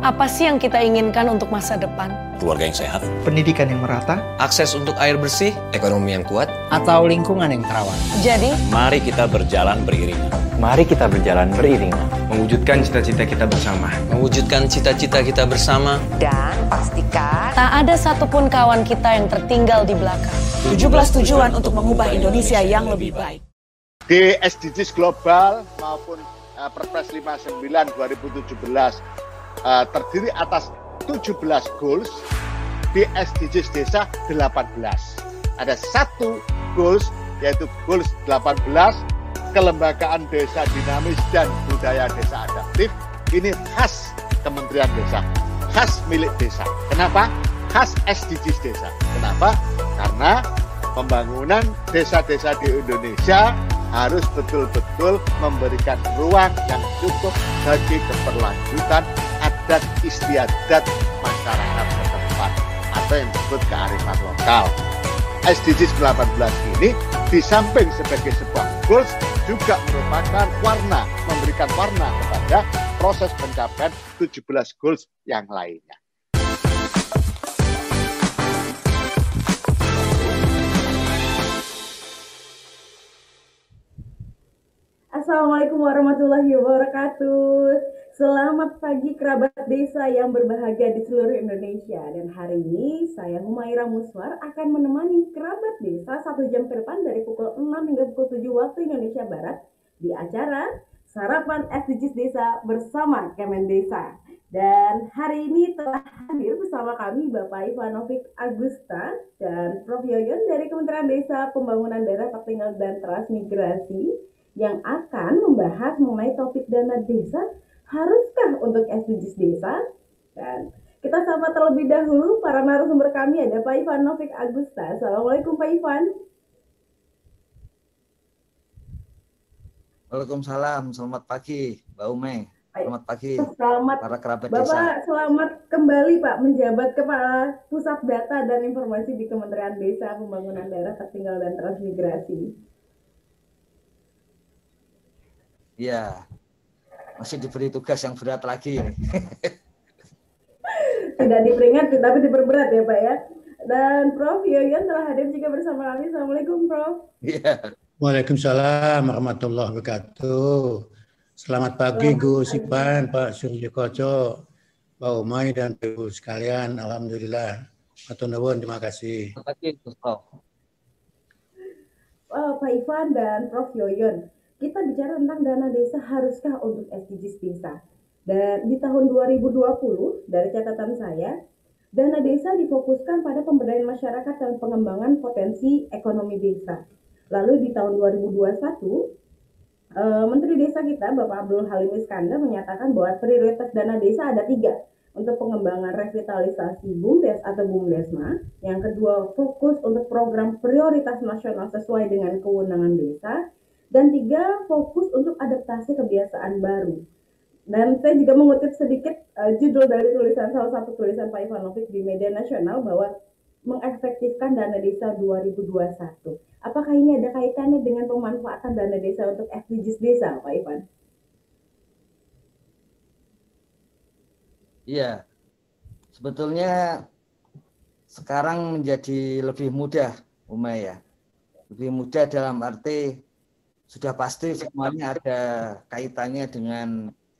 Apa sih yang kita inginkan untuk masa depan? keluarga yang sehat, pendidikan yang merata, akses untuk air bersih, ekonomi yang kuat, atau lingkungan yang terawat. Jadi, mari kita berjalan beriringan. Mari kita berjalan beriringan. Mewujudkan cita-cita kita bersama. Mewujudkan cita-cita kita bersama. Dan pastikan tak ada satupun kawan kita yang tertinggal di belakang. 17 tujuan untuk mengubah Indonesia yang lebih baik. Di SDGs global maupun uh, Perpres 59 2017 uh, terdiri atas 17 goals di SDGs desa 18. Ada satu goals yaitu goals 18 kelembagaan desa dinamis dan budaya desa adaptif. Ini khas Kementerian Desa, khas milik desa. Kenapa? Khas SDGs desa. Kenapa? Karena pembangunan desa-desa di Indonesia harus betul-betul memberikan ruang yang cukup bagi keberlanjutan adat istiadat masyarakat setempat atau yang disebut kearifan lokal. SDGs 18 ini di samping sebagai sebuah goals juga merupakan warna, memberikan warna kepada proses pencapaian 17 goals yang lainnya. Assalamualaikum warahmatullahi wabarakatuh. Selamat pagi kerabat desa yang berbahagia di seluruh Indonesia. Dan hari ini saya Humaira Muswar akan menemani kerabat desa satu jam ke depan dari pukul 6 hingga pukul 7 waktu Indonesia Barat di acara Sarapan SDGs Desa bersama Kemen Desa. Dan hari ini telah hadir bersama kami Bapak Ivanovic Agusta dan Prof. Yoyon dari Kementerian Desa Pembangunan Daerah Tertinggal dan Transmigrasi yang akan membahas mengenai topik dana desa haruskah untuk SDGs desa? Dan kita sapa terlebih dahulu para narasumber kami ada Pak Ivan Novik Agusta. Assalamualaikum Pak Ivan. Waalaikumsalam, selamat pagi Mbak Ume. Selamat pagi selamat para kerabat Bapak, desa. selamat kembali Pak menjabat Kepala Pusat Data dan Informasi di Kementerian Desa Pembangunan Daerah Tertinggal dan Transmigrasi. Iya, masih diberi tugas yang berat lagi. Tidak diperingati tapi diperberat ya Pak ya. Dan Prof Yoyon telah hadir juga bersama kami. Assalamualaikum Prof. Iya. Waalaikumsalam warahmatullahi wabarakatuh. Selamat pagi Gus Ipan, Pak Suryo Koco, Pak Umay dan Ibu sekalian. Alhamdulillah. Atau nuwun, terima kasih. Selamat pagi, Prof. Oh, Pak Ivan dan Prof Yoyon kita bicara tentang dana desa haruskah untuk SDGs desa. Dan di tahun 2020, dari catatan saya, dana desa difokuskan pada pemberdayaan masyarakat dan pengembangan potensi ekonomi desa. Lalu di tahun 2021, eh, Menteri Desa kita, Bapak Abdul Halim Iskandar, menyatakan bahwa prioritas dana desa ada tiga, untuk pengembangan revitalisasi BUMDes atau BUMDesma. Yang kedua, fokus untuk program prioritas nasional sesuai dengan kewenangan desa. Dan tiga, fokus untuk adaptasi kebiasaan baru. Dan saya juga mengutip sedikit uh, judul dari tulisan salah satu tulisan Pak Ivanovic di media nasional bahwa mengefektifkan dana desa 2021. Apakah ini ada kaitannya dengan pemanfaatan dana desa untuk SDGs desa, Pak Ivan? Iya, sebetulnya sekarang menjadi lebih mudah, Umay ya. Lebih mudah dalam arti sudah pasti semuanya ada kaitannya dengan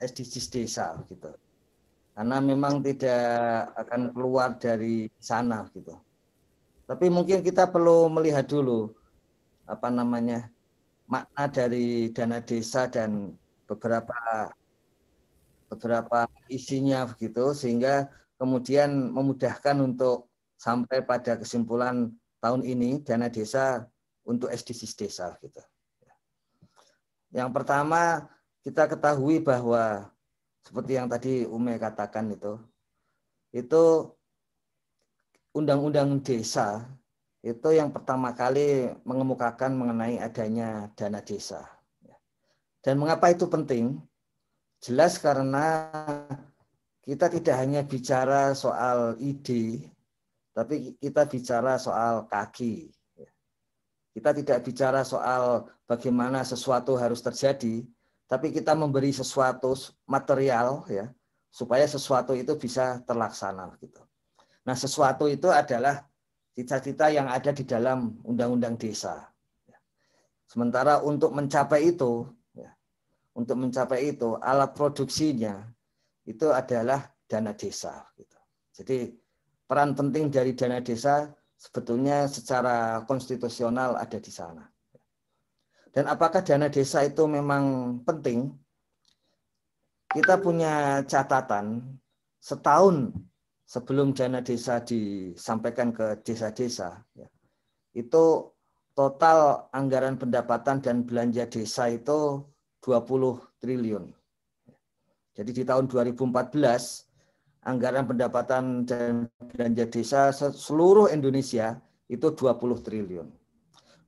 SDGs desa gitu. Karena memang tidak akan keluar dari sana gitu. Tapi mungkin kita perlu melihat dulu apa namanya makna dari dana desa dan beberapa beberapa isinya begitu sehingga kemudian memudahkan untuk sampai pada kesimpulan tahun ini dana desa untuk SDGs desa gitu. Yang pertama kita ketahui bahwa seperti yang tadi Ume katakan itu, itu undang-undang desa itu yang pertama kali mengemukakan mengenai adanya dana desa. Dan mengapa itu penting? Jelas karena kita tidak hanya bicara soal ide, tapi kita bicara soal kaki. Kita tidak bicara soal bagaimana sesuatu harus terjadi, tapi kita memberi sesuatu material ya supaya sesuatu itu bisa terlaksana gitu. Nah, sesuatu itu adalah cita-cita yang ada di dalam undang-undang desa. Sementara untuk mencapai itu, ya, untuk mencapai itu alat produksinya itu adalah dana desa. Gitu. Jadi peran penting dari dana desa sebetulnya secara konstitusional ada di sana. Dan apakah dana desa itu memang penting? Kita punya catatan setahun sebelum dana desa disampaikan ke desa-desa, ya, itu total anggaran pendapatan dan belanja desa itu 20 triliun. Jadi di tahun 2014 anggaran pendapatan dan belanja desa seluruh Indonesia itu 20 triliun.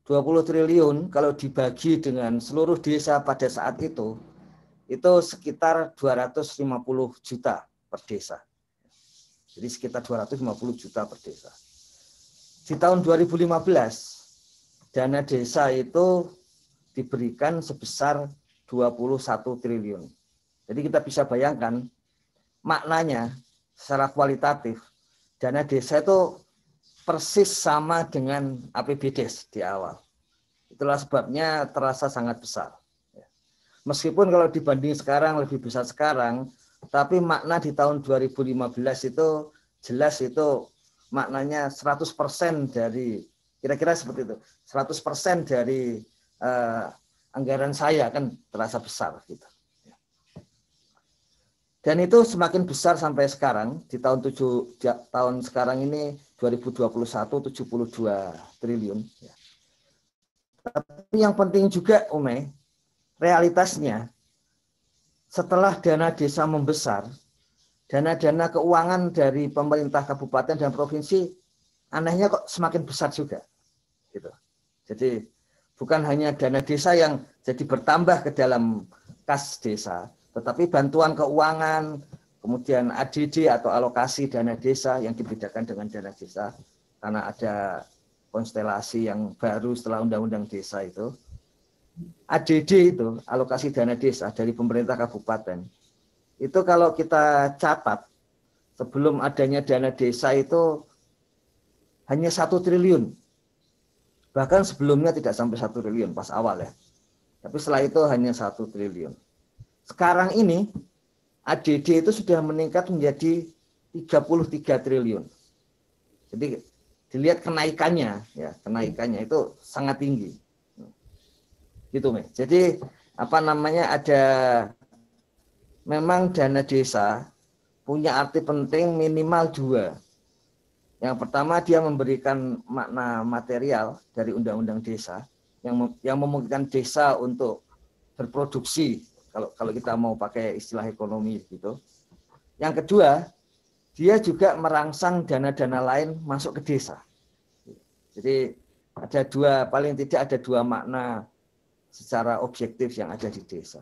20 triliun kalau dibagi dengan seluruh desa pada saat itu itu sekitar 250 juta per desa. Jadi sekitar 250 juta per desa. Di tahun 2015 dana desa itu diberikan sebesar 21 triliun. Jadi kita bisa bayangkan maknanya secara kualitatif dana desa itu persis sama dengan APBDes di awal. Itulah sebabnya terasa sangat besar. Ya. Meskipun kalau dibanding sekarang lebih besar sekarang, tapi makna di tahun 2015 itu jelas itu maknanya 100% dari kira-kira seperti itu. 100% dari uh, anggaran saya kan terasa besar gitu. Dan itu semakin besar sampai sekarang di tahun 7 di tahun sekarang ini 2021 72 triliun. Tapi yang penting juga Ume, realitasnya setelah dana desa membesar, dana-dana keuangan dari pemerintah kabupaten dan provinsi anehnya kok semakin besar juga. Gitu. Jadi bukan hanya dana desa yang jadi bertambah ke dalam kas desa, tetapi bantuan keuangan, kemudian ADD atau alokasi dana desa yang dibedakan dengan dana desa, karena ada konstelasi yang baru setelah undang-undang desa itu. ADD itu, alokasi dana desa dari pemerintah kabupaten, itu kalau kita catat, sebelum adanya dana desa itu hanya satu triliun. Bahkan sebelumnya tidak sampai satu triliun pas awal ya. Tapi setelah itu hanya satu triliun. Sekarang ini ADD itu sudah meningkat menjadi 33 triliun. Jadi dilihat kenaikannya ya, kenaikannya itu sangat tinggi. Gitu, Me. Jadi apa namanya ada memang dana desa punya arti penting minimal dua. Yang pertama dia memberikan makna material dari undang-undang desa yang yang memungkinkan desa untuk berproduksi kalau kalau kita mau pakai istilah ekonomi gitu. Yang kedua, dia juga merangsang dana-dana lain masuk ke desa. Jadi ada dua, paling tidak ada dua makna secara objektif yang ada di desa.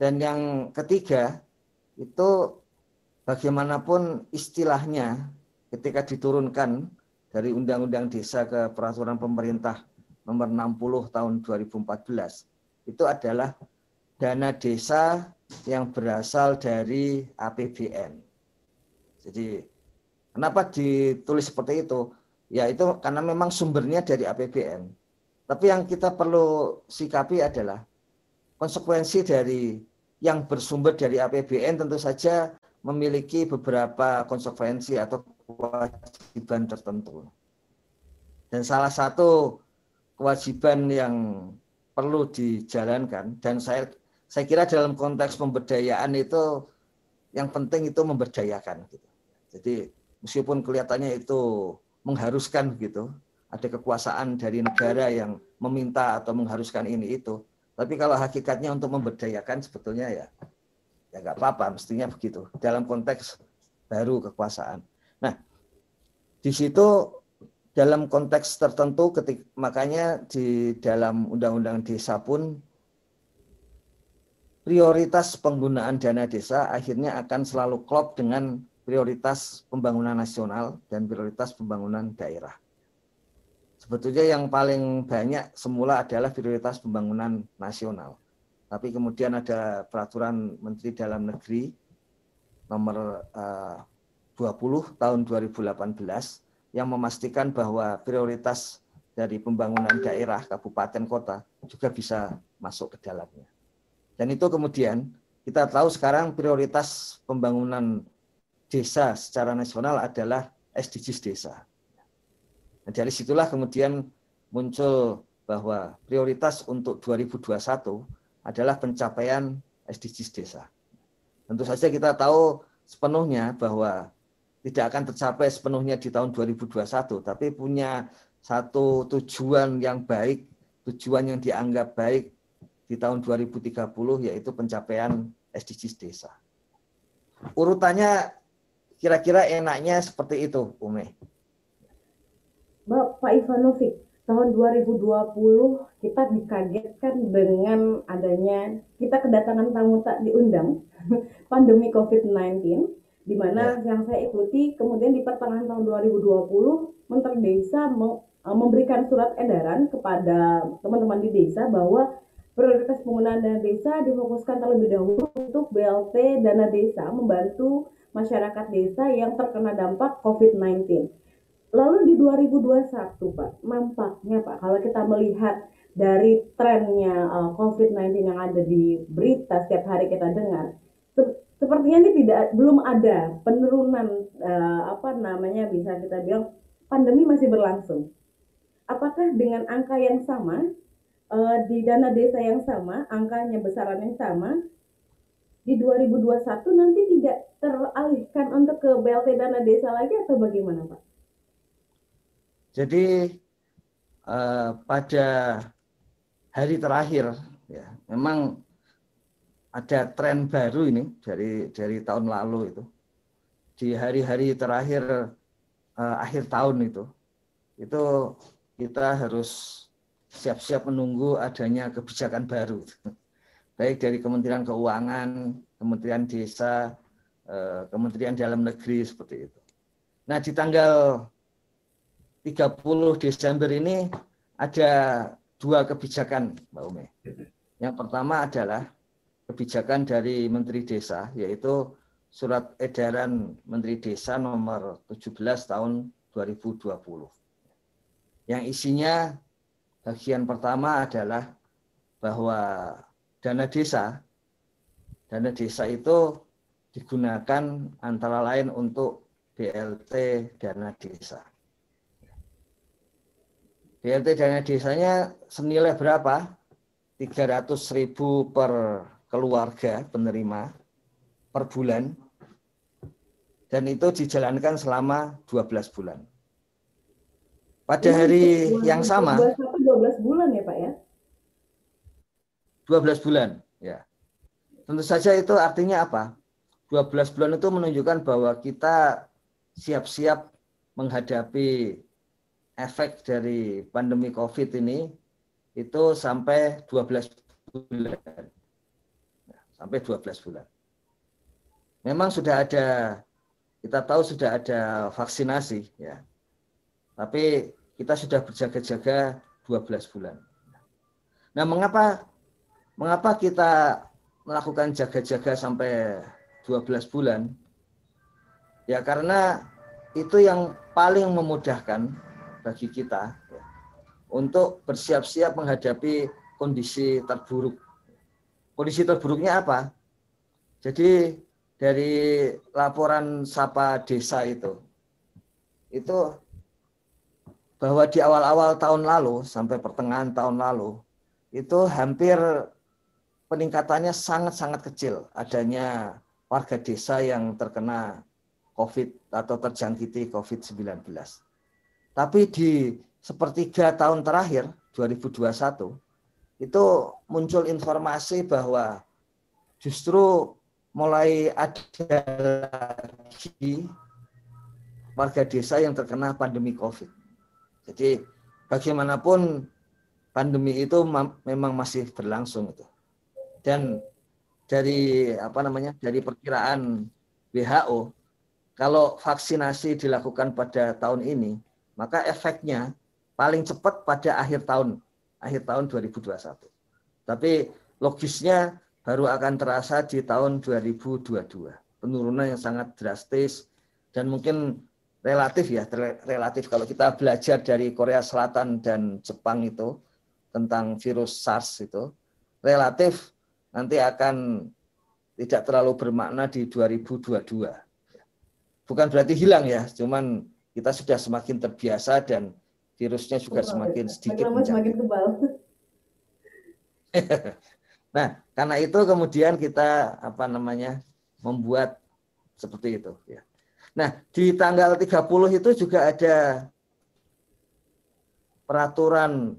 Dan yang ketiga, itu bagaimanapun istilahnya ketika diturunkan dari Undang-Undang Desa ke Peraturan Pemerintah nomor 60 tahun 2014, itu adalah dana desa yang berasal dari APBN. Jadi kenapa ditulis seperti itu? Ya itu karena memang sumbernya dari APBN. Tapi yang kita perlu sikapi adalah konsekuensi dari yang bersumber dari APBN tentu saja memiliki beberapa konsekuensi atau kewajiban tertentu. Dan salah satu kewajiban yang perlu dijalankan dan saya saya kira dalam konteks pemberdayaan itu yang penting itu memberdayakan gitu. Jadi meskipun kelihatannya itu mengharuskan gitu, ada kekuasaan dari negara yang meminta atau mengharuskan ini itu, tapi kalau hakikatnya untuk memberdayakan sebetulnya ya ya nggak apa-apa, mestinya begitu dalam konteks baru kekuasaan. Nah, di situ dalam konteks tertentu ketik makanya di dalam undang-undang desa pun prioritas penggunaan dana desa akhirnya akan selalu klop dengan prioritas pembangunan nasional dan prioritas pembangunan daerah. Sebetulnya yang paling banyak semula adalah prioritas pembangunan nasional. Tapi kemudian ada peraturan Menteri Dalam Negeri nomor uh, 20 tahun 2018 yang memastikan bahwa prioritas dari pembangunan daerah, kabupaten, kota juga bisa masuk ke dalamnya. Dan itu kemudian kita tahu sekarang prioritas pembangunan desa secara nasional adalah SDGs desa. Nah, dari situlah kemudian muncul bahwa prioritas untuk 2021 adalah pencapaian SDGs desa. Tentu saja kita tahu sepenuhnya bahwa tidak akan tercapai sepenuhnya di tahun 2021, tapi punya satu tujuan yang baik, tujuan yang dianggap baik di tahun 2030 yaitu pencapaian SDGs desa. Urutannya kira-kira enaknya seperti itu, Ume. Pak Ivanovic, tahun 2020 kita dikagetkan dengan adanya kita kedatangan tamu tak diundang pandemi COVID-19 di mana ya. yang saya ikuti kemudian di pertengahan tahun 2020 Menteri Desa memberikan surat edaran kepada teman-teman di desa bahwa prioritas penggunaan dana desa difokuskan terlebih dahulu untuk BLT dana desa membantu masyarakat desa yang terkena dampak COVID-19 Lalu di 2021 Pak, nampaknya Pak, kalau kita melihat dari trennya uh, COVID-19 yang ada di berita setiap hari kita dengar, se sepertinya ini tidak belum ada penurunan uh, apa namanya bisa kita bilang pandemi masih berlangsung. Apakah dengan angka yang sama uh, di dana desa yang sama, angkanya besaran yang sama, di 2021 nanti tidak teralihkan untuk ke BLT dana desa lagi atau bagaimana Pak? Jadi uh, pada hari terakhir ya memang ada tren baru ini dari dari tahun lalu itu di hari-hari terakhir uh, akhir tahun itu itu kita harus siap-siap menunggu adanya kebijakan baru baik dari Kementerian Keuangan, Kementerian Desa, eh, Kementerian Dalam Negeri seperti itu. Nah di tanggal 30 Desember ini ada dua kebijakan, Mbak Ume. Yang pertama adalah kebijakan dari Menteri Desa, yaitu Surat Edaran Menteri Desa nomor 17 tahun 2020. Yang isinya bagian pertama adalah bahwa dana desa, dana desa itu digunakan antara lain untuk BLT dana desa. BLT dana desanya senilai berapa? 300 ribu per keluarga penerima per bulan. Dan itu dijalankan selama 12 bulan. Pada hari yang sama 12 bulan ya Pak ya? 12 bulan, ya. Tentu saja itu artinya apa? 12 bulan itu menunjukkan bahwa kita siap-siap menghadapi efek dari pandemi COVID ini itu sampai 12 bulan. Sampai 12 bulan. Memang sudah ada, kita tahu sudah ada vaksinasi ya. Tapi kita sudah berjaga-jaga 12 bulan. Nah, mengapa mengapa kita melakukan jaga-jaga sampai 12 bulan? Ya karena itu yang paling memudahkan bagi kita ya, untuk bersiap-siap menghadapi kondisi terburuk. Kondisi terburuknya apa? Jadi dari laporan Sapa Desa itu, itu bahwa di awal-awal tahun lalu sampai pertengahan tahun lalu itu hampir peningkatannya sangat-sangat kecil adanya warga desa yang terkena COVID atau terjangkiti COVID-19. Tapi di sepertiga tahun terakhir 2021 itu muncul informasi bahwa justru mulai ada lagi warga desa yang terkena pandemi COVID. Jadi bagaimanapun pandemi itu memang masih berlangsung itu. Dan dari apa namanya dari perkiraan WHO kalau vaksinasi dilakukan pada tahun ini maka efeknya paling cepat pada akhir tahun, akhir tahun 2021. Tapi logisnya baru akan terasa di tahun 2022. penurunan yang sangat drastis dan mungkin relatif ya relatif kalau kita belajar dari Korea Selatan dan Jepang itu tentang virus SARS itu relatif nanti akan tidak terlalu bermakna di 2022. Bukan berarti hilang ya, cuman kita sudah semakin terbiasa dan virusnya juga semakin sedikit semakin kebal. nah, karena itu kemudian kita apa namanya membuat seperti itu ya. Nah, di tanggal 30 itu juga ada peraturan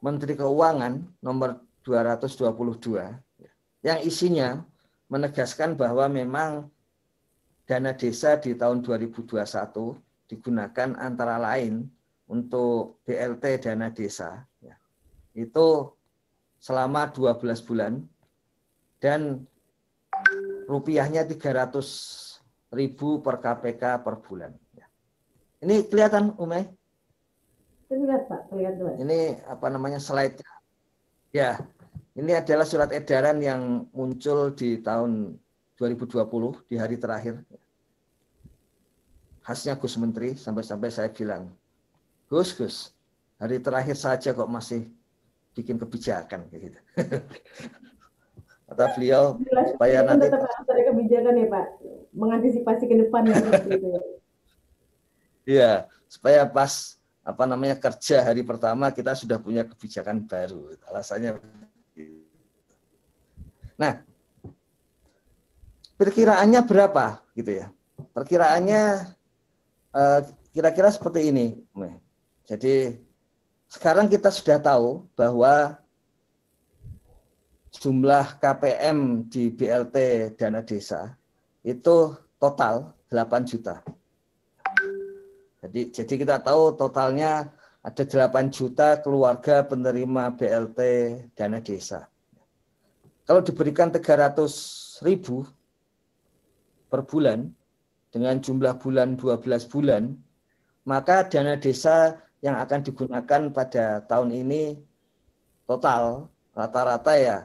Menteri Keuangan nomor 222 yang isinya menegaskan bahwa memang dana desa di tahun 2021 digunakan antara lain untuk BLT dana desa ya. itu selama 12 bulan dan rupiahnya 300 ribu per KPK per bulan. Ya. Ini kelihatan Umay? Terlihat Pak, terlihat Ini apa namanya slide Ya, ini adalah surat edaran yang muncul di tahun 2020 di hari terakhir. Khasnya Gus Menteri sampai-sampai saya bilang, Gus, Gus, hari terakhir saja kok masih bikin kebijakan kayak gitu. Kata beliau supaya nanti tetap ada kebijakan ya Pak mengantisipasi ke depan ya gitu ya. Iya, supaya pas apa namanya kerja hari pertama kita sudah punya kebijakan baru. Alasannya Nah, perkiraannya berapa gitu ya? Perkiraannya eh, kira-kira seperti ini. Jadi sekarang kita sudah tahu bahwa jumlah KPM di BLT dana desa itu total 8 juta. Jadi jadi kita tahu totalnya ada 8 juta keluarga penerima BLT dana desa. Kalau diberikan 300 ribu per bulan dengan jumlah bulan 12 bulan, maka dana desa yang akan digunakan pada tahun ini total rata-rata ya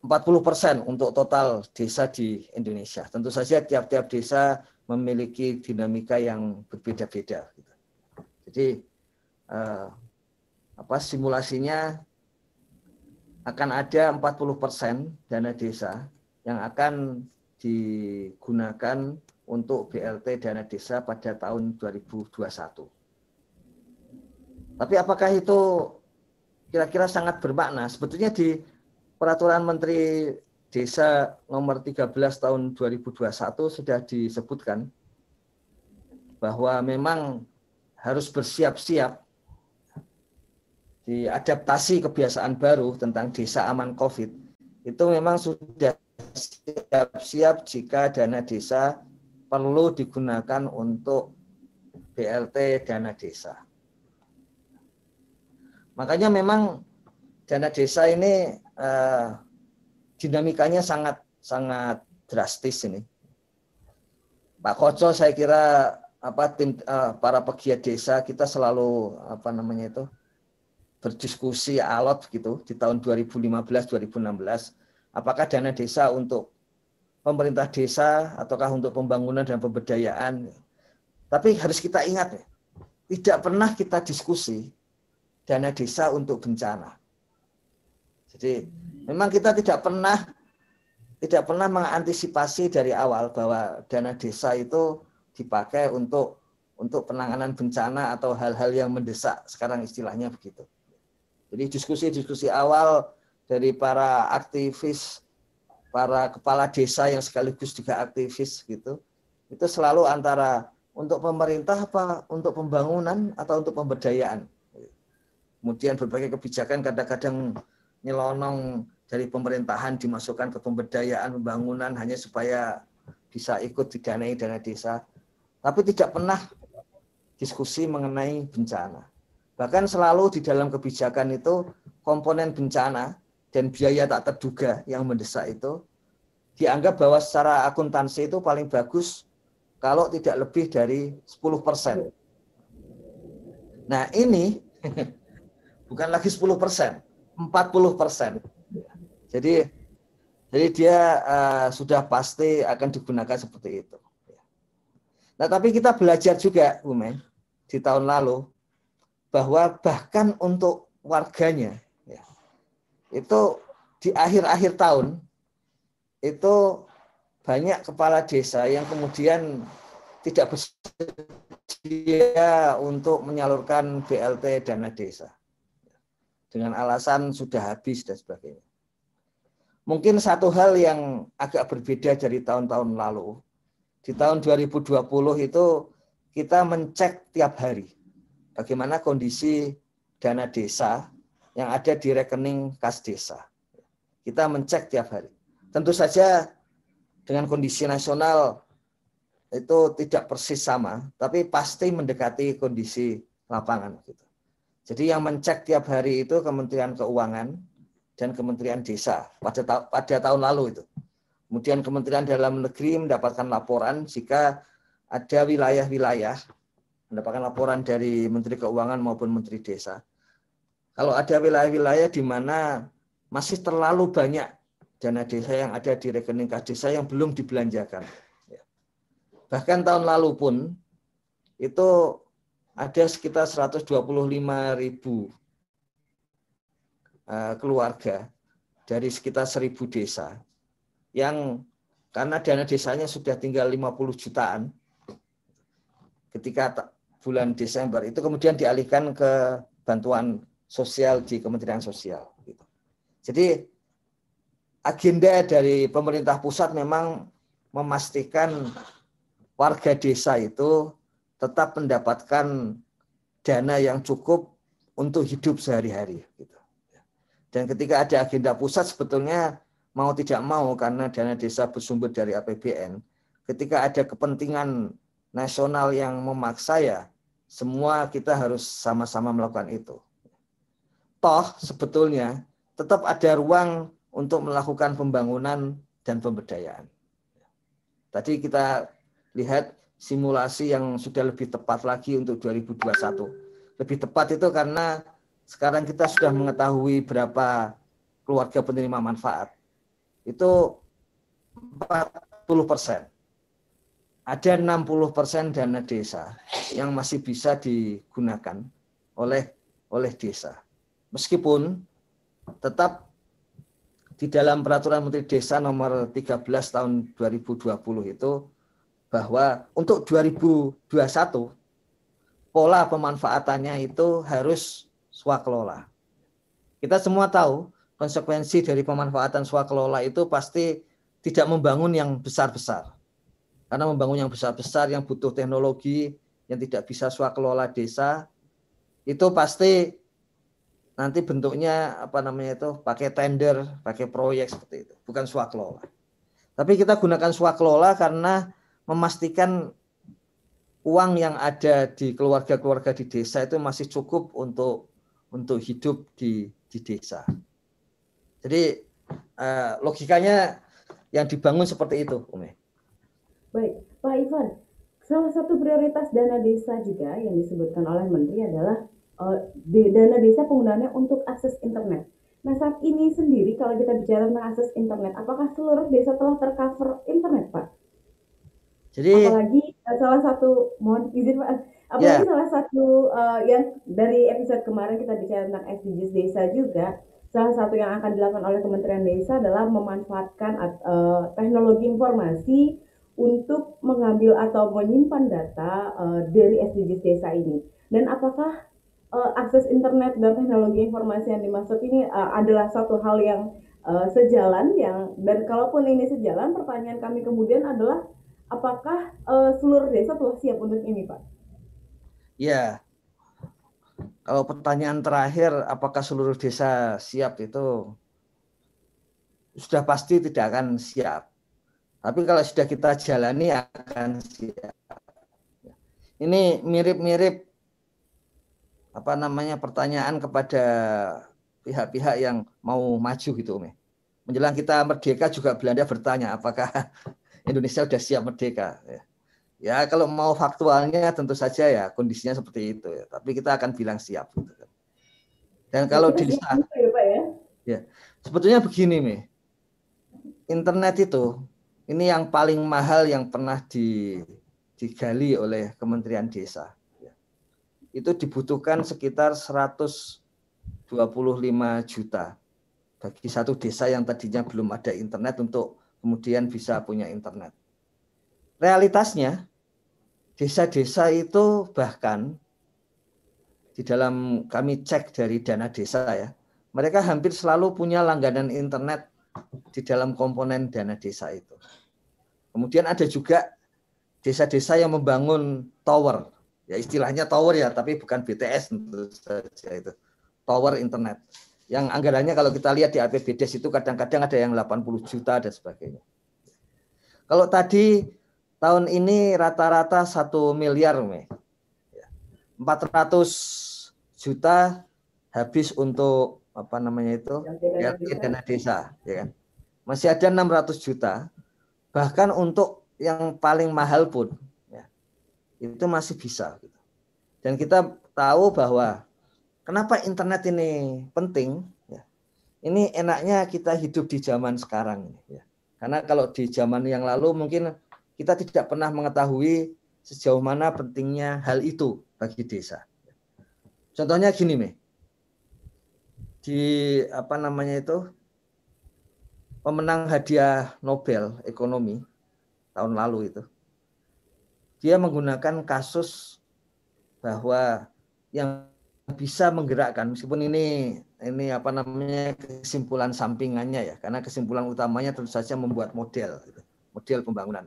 40 persen untuk total desa di Indonesia. Tentu saja tiap-tiap desa memiliki dinamika yang berbeda-beda. Gitu. Jadi eh, apa simulasinya akan ada 40 persen dana desa yang akan digunakan untuk BLT dana desa pada tahun 2021. Tapi apakah itu kira-kira sangat bermakna? Sebetulnya di Peraturan Menteri Desa nomor 13 tahun 2021 sudah disebutkan bahwa memang harus bersiap-siap diadaptasi kebiasaan baru tentang desa aman COVID itu memang sudah siap-siap jika dana desa perlu digunakan untuk BLT dana desa. Makanya memang dana desa ini uh, dinamikanya sangat sangat drastis ini. Pak Koco saya kira apa tim uh, para pegiat desa kita selalu apa namanya itu berdiskusi alot gitu di tahun 2015 2016 apakah dana desa untuk pemerintah desa ataukah untuk pembangunan dan pemberdayaan tapi harus kita ingat ya tidak pernah kita diskusi dana desa untuk bencana jadi memang kita tidak pernah tidak pernah mengantisipasi dari awal bahwa dana desa itu dipakai untuk untuk penanganan bencana atau hal-hal yang mendesak sekarang istilahnya begitu. Jadi diskusi-diskusi awal dari para aktivis, para kepala desa yang sekaligus juga aktivis gitu, itu selalu antara untuk pemerintah apa untuk pembangunan atau untuk pemberdayaan. Kemudian berbagai kebijakan kadang-kadang nyelonong dari pemerintahan dimasukkan ke pemberdayaan pembangunan hanya supaya bisa ikut didanai dana desa. Tapi tidak pernah diskusi mengenai bencana. Bahkan selalu di dalam kebijakan itu komponen bencana dan biaya tak terduga yang mendesak itu dianggap bahwa secara akuntansi itu paling bagus kalau tidak lebih dari 10 persen. Nah ini bukan lagi 10 persen, 40 persen. Jadi Jadi dia uh, sudah pasti akan digunakan seperti itu. Nah, tapi kita belajar juga, Umen, di tahun lalu bahwa bahkan untuk warganya ya, itu di akhir-akhir tahun itu banyak kepala desa yang kemudian tidak bersedia untuk menyalurkan BLT dana desa dengan alasan sudah habis dan sebagainya. Mungkin satu hal yang agak berbeda dari tahun-tahun lalu. Di tahun 2020 itu kita mencek tiap hari bagaimana kondisi dana desa yang ada di rekening kas desa. Kita mencek tiap hari. Tentu saja dengan kondisi nasional itu tidak persis sama, tapi pasti mendekati kondisi lapangan. Gitu. Jadi yang mencek tiap hari itu Kementerian Keuangan dan Kementerian Desa pada ta pada tahun lalu itu. Kemudian Kementerian Dalam Negeri mendapatkan laporan jika ada wilayah-wilayah mendapatkan laporan dari Menteri Keuangan maupun Menteri Desa. Kalau ada wilayah-wilayah di mana masih terlalu banyak dana desa yang ada di rekening kas desa yang belum dibelanjakan. Bahkan tahun lalu pun itu ada sekitar 125 ribu eh, keluarga dari sekitar 1000 desa yang karena dana desanya sudah tinggal 50 jutaan ketika bulan Desember itu kemudian dialihkan ke bantuan sosial di Kementerian Sosial. Gitu. Jadi agenda dari pemerintah pusat memang memastikan warga desa itu tetap mendapatkan dana yang cukup untuk hidup sehari-hari. Gitu. Dan ketika ada agenda pusat sebetulnya mau tidak mau karena dana desa bersumber dari APBN, ketika ada kepentingan nasional yang memaksa ya semua kita harus sama-sama melakukan itu. Toh sebetulnya tetap ada ruang untuk melakukan pembangunan dan pemberdayaan. Tadi kita lihat simulasi yang sudah lebih tepat lagi untuk 2021. Lebih tepat itu karena sekarang kita sudah mengetahui berapa keluarga penerima manfaat. Itu 40 persen ada 60% dana desa yang masih bisa digunakan oleh oleh desa. Meskipun tetap di dalam peraturan Menteri Desa nomor 13 tahun 2020 itu bahwa untuk 2021 pola pemanfaatannya itu harus swakelola. Kita semua tahu konsekuensi dari pemanfaatan swakelola itu pasti tidak membangun yang besar-besar karena membangun yang besar-besar yang butuh teknologi yang tidak bisa swakelola desa itu pasti nanti bentuknya apa namanya itu pakai tender, pakai proyek seperti itu, bukan swakelola. Tapi kita gunakan swakelola karena memastikan uang yang ada di keluarga-keluarga di desa itu masih cukup untuk untuk hidup di di desa. Jadi eh, logikanya yang dibangun seperti itu, Umi. Baik, Pak Ivan, salah satu prioritas dana desa juga yang disebutkan oleh Menteri adalah uh, dana desa penggunaannya untuk akses internet. Nah saat ini sendiri kalau kita bicara tentang akses internet, apakah seluruh desa telah tercover internet, Pak? Jadi apalagi uh, salah satu mohon izin Pak, apalagi yeah. salah satu uh, yang dari episode kemarin kita bicara tentang SDGs desa juga, salah satu yang akan dilakukan oleh Kementerian Desa adalah memanfaatkan uh, teknologi informasi untuk mengambil atau menyimpan data uh, dari SDGs desa ini. Dan apakah uh, akses internet dan teknologi informasi yang dimaksud ini uh, adalah satu hal yang uh, sejalan yang dan kalaupun ini sejalan, pertanyaan kami kemudian adalah apakah uh, seluruh desa telah siap untuk ini, Pak? Ya, kalau pertanyaan terakhir, apakah seluruh desa siap itu sudah pasti tidak akan siap tapi kalau sudah kita jalani akan siap. Ini mirip-mirip apa namanya pertanyaan kepada pihak-pihak yang mau maju gitu, Umi. Menjelang kita merdeka juga Belanda bertanya apakah Indonesia sudah siap merdeka. Ya. ya kalau mau faktualnya tentu saja ya kondisinya seperti itu ya. Tapi kita akan bilang siap. Gitu kan. Dan kalau di ya, ya? ya sebetulnya begini, Mi internet itu ini yang paling mahal yang pernah di, digali oleh Kementerian Desa. Ya. Itu dibutuhkan sekitar 125 juta bagi satu desa yang tadinya belum ada internet untuk kemudian bisa punya internet. Realitasnya, desa-desa itu bahkan di dalam kami cek dari dana desa ya, mereka hampir selalu punya langganan internet di dalam komponen dana desa itu. Kemudian ada juga desa-desa yang membangun tower. Ya istilahnya tower ya, tapi bukan BTS tentu saja itu. Tower internet. Yang anggarannya kalau kita lihat di APBDes itu kadang-kadang ada yang 80 juta dan sebagainya. Kalau tadi tahun ini rata-rata satu miliar, 400 ya. juta habis untuk apa namanya itu ya, dana desa, ya kan. Masih ada 600 juta bahkan untuk yang paling mahal pun ya, itu masih bisa gitu. dan kita tahu bahwa kenapa internet ini penting ya. ini enaknya kita hidup di zaman sekarang ya. karena kalau di zaman yang lalu mungkin kita tidak pernah mengetahui sejauh mana pentingnya hal itu bagi desa contohnya gini nih di apa namanya itu pemenang hadiah Nobel ekonomi tahun lalu itu. Dia menggunakan kasus bahwa yang bisa menggerakkan meskipun ini ini apa namanya kesimpulan sampingannya ya karena kesimpulan utamanya tentu saja membuat model gitu, model pembangunan.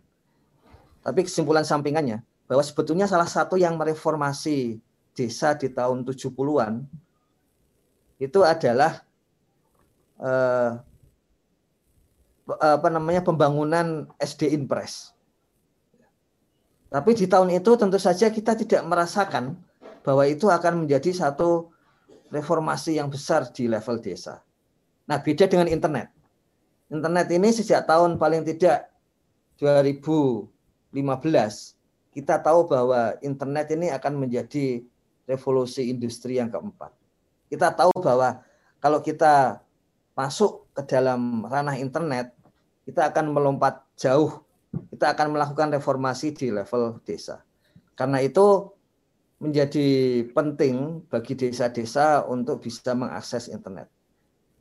Tapi kesimpulan sampingannya bahwa sebetulnya salah satu yang mereformasi desa di tahun 70-an itu adalah eh, apa namanya pembangunan SD Impres. Tapi di tahun itu tentu saja kita tidak merasakan bahwa itu akan menjadi satu reformasi yang besar di level desa. Nah, beda dengan internet. Internet ini sejak tahun paling tidak 2015 kita tahu bahwa internet ini akan menjadi revolusi industri yang keempat. Kita tahu bahwa kalau kita masuk ke dalam ranah internet, kita akan melompat jauh. Kita akan melakukan reformasi di level desa. Karena itu menjadi penting bagi desa-desa untuk bisa mengakses internet.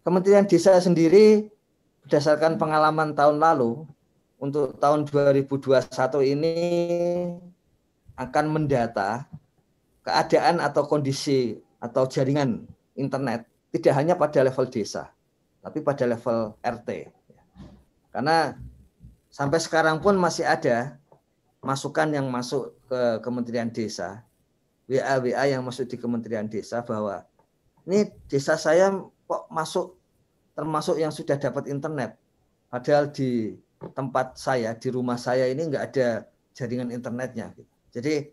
Kementerian Desa sendiri berdasarkan pengalaman tahun lalu untuk tahun 2021 ini akan mendata keadaan atau kondisi atau jaringan internet tidak hanya pada level desa, tapi pada level RT. Karena sampai sekarang pun masih ada masukan yang masuk ke Kementerian Desa, WA-WA yang masuk di Kementerian Desa bahwa ini desa saya kok masuk termasuk yang sudah dapat internet. Padahal di tempat saya, di rumah saya ini nggak ada jaringan internetnya. Jadi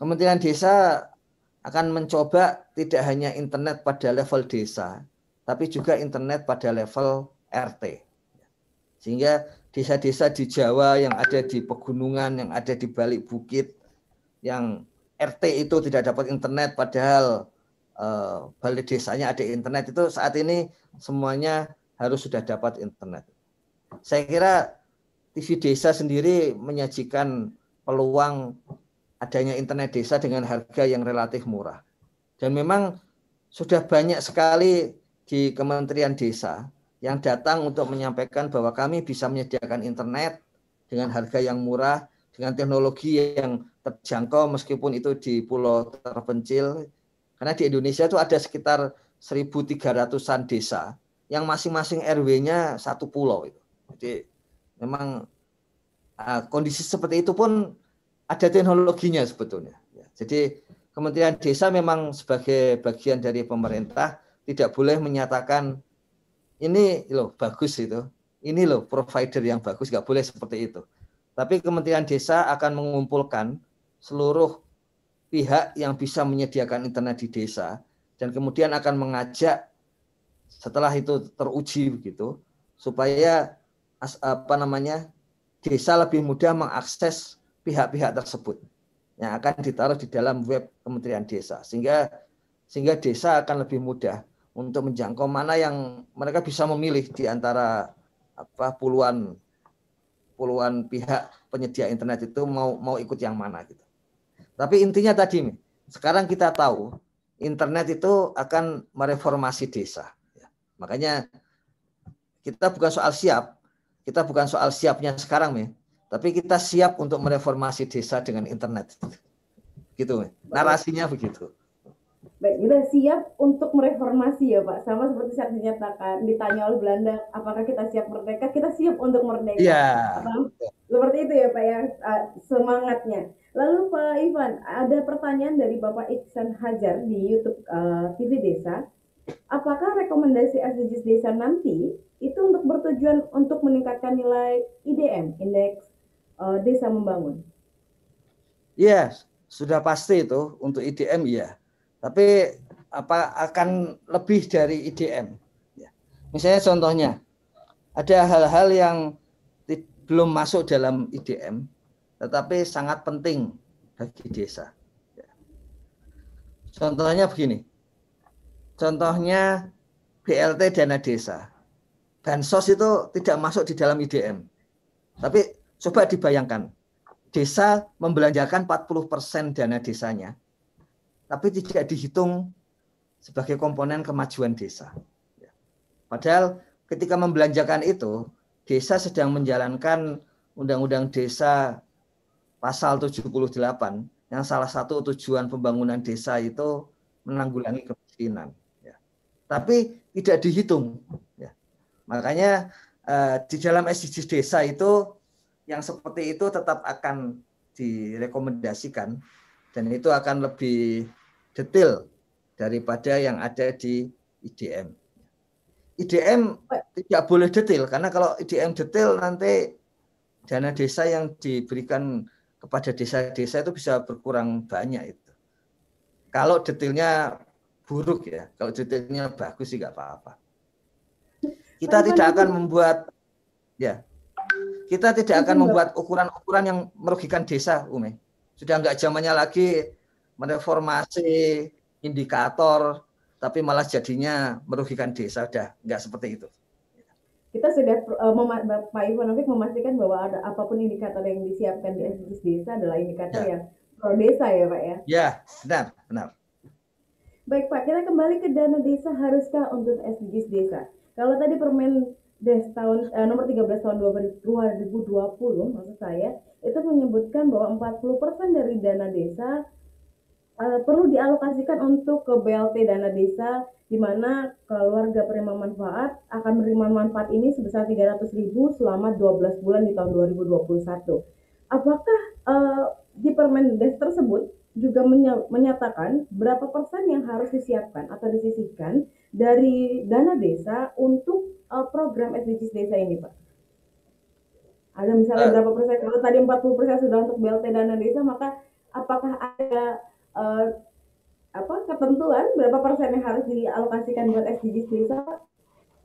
Kementerian Desa akan mencoba tidak hanya internet pada level desa, tapi juga internet pada level RT. Sehingga desa-desa di Jawa yang ada di pegunungan, yang ada di balik bukit, yang RT itu tidak dapat internet padahal uh, balik desanya ada internet itu saat ini semuanya harus sudah dapat internet. Saya kira TV desa sendiri menyajikan peluang adanya internet desa dengan harga yang relatif murah. Dan memang sudah banyak sekali di Kementerian Desa yang datang untuk menyampaikan bahwa kami bisa menyediakan internet dengan harga yang murah, dengan teknologi yang terjangkau meskipun itu di pulau terpencil. Karena di Indonesia itu ada sekitar 1.300-an desa yang masing-masing RW-nya satu pulau itu. Jadi memang uh, kondisi seperti itu pun ada teknologinya sebetulnya. Ya, jadi Kementerian Desa memang sebagai bagian dari pemerintah tidak boleh menyatakan ini loh bagus itu, ini loh provider yang bagus, nggak boleh seperti itu. Tapi Kementerian Desa akan mengumpulkan seluruh pihak yang bisa menyediakan internet di desa dan kemudian akan mengajak setelah itu teruji begitu supaya apa namanya desa lebih mudah mengakses pihak-pihak tersebut yang akan ditaruh di dalam web Kementerian Desa. Sehingga sehingga desa akan lebih mudah untuk menjangkau mana yang mereka bisa memilih di antara apa puluhan puluhan pihak penyedia internet itu mau mau ikut yang mana gitu. Tapi intinya tadi sekarang kita tahu internet itu akan mereformasi desa. Ya. Makanya kita bukan soal siap, kita bukan soal siapnya sekarang nih, tapi kita siap untuk mereformasi desa dengan internet. Gitu, narasinya begitu. Baik, kita siap untuk mereformasi ya Pak. Sama seperti saat dinyatakan, ditanya oleh Belanda, apakah kita siap merdeka? Kita siap untuk merdeka. Iya. Seperti itu ya Pak ya, semangatnya. Lalu Pak Ivan, ada pertanyaan dari Bapak Iksan Hajar di YouTube uh, TV Desa. Apakah rekomendasi SDGs Desa nanti itu untuk bertujuan untuk meningkatkan nilai IDM, Indeks uh, Desa Membangun? Iya, yes, sudah pasti itu untuk IDM ya tapi apa akan lebih dari IDM. Ya. Misalnya contohnya, ada hal-hal yang belum masuk dalam IDM, tetapi sangat penting bagi desa. Ya. Contohnya begini, contohnya BLT dana desa. Bansos itu tidak masuk di dalam IDM. Tapi coba dibayangkan, desa membelanjakan 40% dana desanya tapi tidak dihitung sebagai komponen kemajuan desa. Padahal ketika membelanjakan itu, desa sedang menjalankan Undang-Undang Desa pasal 78 yang salah satu tujuan pembangunan desa itu menanggulangi kemiskinan. Ya. Tapi tidak dihitung. Ya. Makanya eh, di dalam SDGs desa itu yang seperti itu tetap akan direkomendasikan dan itu akan lebih detail daripada yang ada di IDM. IDM tidak boleh detail karena kalau IDM detail nanti dana desa yang diberikan kepada desa-desa itu bisa berkurang banyak itu. Kalau detailnya buruk ya, kalau detailnya bagus sih nggak apa-apa. Kita tidak akan membuat ya, kita tidak akan membuat ukuran-ukuran yang merugikan desa, Ume. Sudah nggak zamannya lagi mereformasi indikator tapi malah jadinya merugikan desa. Udah nggak seperti itu. Kita sudah uh, Pak Ivanovic memastikan bahwa ada apa pun indikator yang disiapkan di SDGs desa adalah indikator ya. yang pro desa ya Pak ya? Ya benar benar. Baik Pak kita kembali ke dana desa. Haruskah untuk SDGs desa? Kalau tadi Permen Des tahun uh, nomor 13 tahun 2020 maksud saya itu menyebutkan bahwa 40% dari dana desa uh, perlu dialokasikan untuk ke BLT dana desa di mana keluarga penerima manfaat akan menerima manfaat ini sebesar 300 ribu selama 12 bulan di tahun 2021. Apakah uh, di Permendes tersebut juga menyatakan berapa persen yang harus disiapkan atau disisihkan dari dana desa untuk uh, program SDGs desa ini, Pak? Ada misalnya uh, berapa persen? Kalau tadi 40 persen sudah untuk BLT dana desa, maka apakah ada uh, apa ketentuan berapa persen yang harus dialokasikan buat SDGs desa?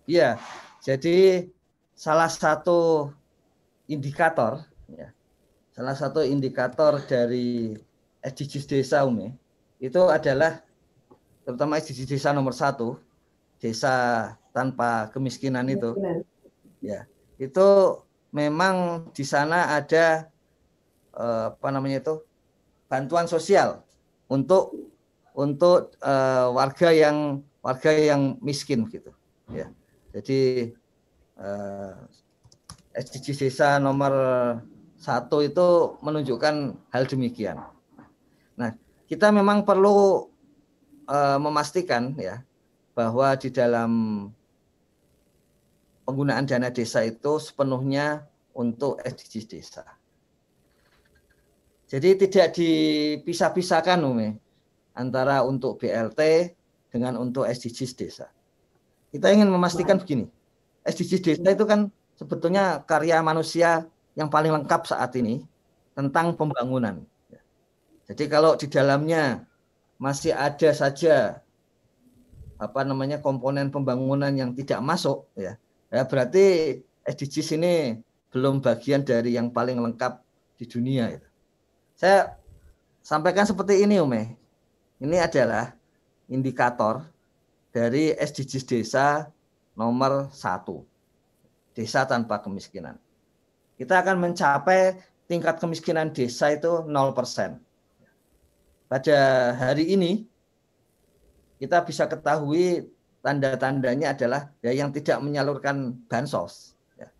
Iya, jadi salah satu indikator, ya, salah satu indikator dari SDGs desa Umi itu adalah terutama SDGs desa nomor satu, desa tanpa kemiskinan, kemiskinan. itu, ya, itu memang di sana ada eh, apa namanya itu bantuan sosial untuk untuk uh, warga yang warga yang miskin gitu ya. Jadi uh, eh, SDGs desa nomor satu itu menunjukkan hal demikian. Nah kita memang perlu uh, memastikan ya bahwa di dalam penggunaan dana desa itu sepenuhnya untuk SDGs desa jadi tidak dipisah-pisahkan Umi antara untuk BLT dengan untuk SDGs desa. Kita ingin memastikan begini. SDGs desa itu kan sebetulnya karya manusia yang paling lengkap saat ini tentang pembangunan. Jadi kalau di dalamnya masih ada saja apa namanya komponen pembangunan yang tidak masuk ya, ya berarti SDGs ini belum bagian dari yang paling lengkap di dunia itu. Saya sampaikan seperti ini Ume. Ini adalah indikator dari SDGs desa nomor satu. desa tanpa kemiskinan. Kita akan mencapai tingkat kemiskinan desa itu 0%. Pada hari ini kita bisa ketahui tanda-tandanya adalah ya yang tidak menyalurkan bansos. Ya.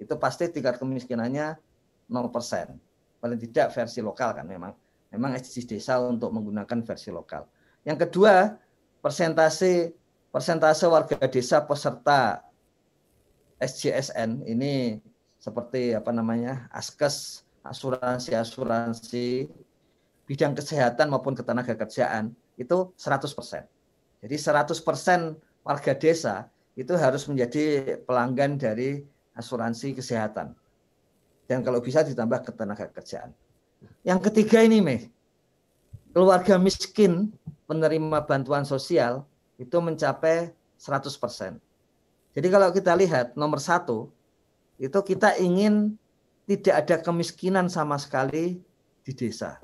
Itu pasti tingkat kemiskinannya 0%. Paling tidak versi lokal kan memang. Memang SDGs desa untuk menggunakan versi lokal. Yang kedua, persentase persentase warga desa peserta SJSN ini seperti apa namanya askes asuransi-asuransi bidang kesehatan maupun ketenaga kerjaan itu 100%. Jadi 100% warga desa itu harus menjadi pelanggan dari asuransi kesehatan. Dan kalau bisa ditambah ketenaga kerjaan. Yang ketiga ini, Meh. Keluarga miskin penerima bantuan sosial itu mencapai 100%. Jadi kalau kita lihat nomor satu, itu kita ingin tidak ada kemiskinan sama sekali di desa.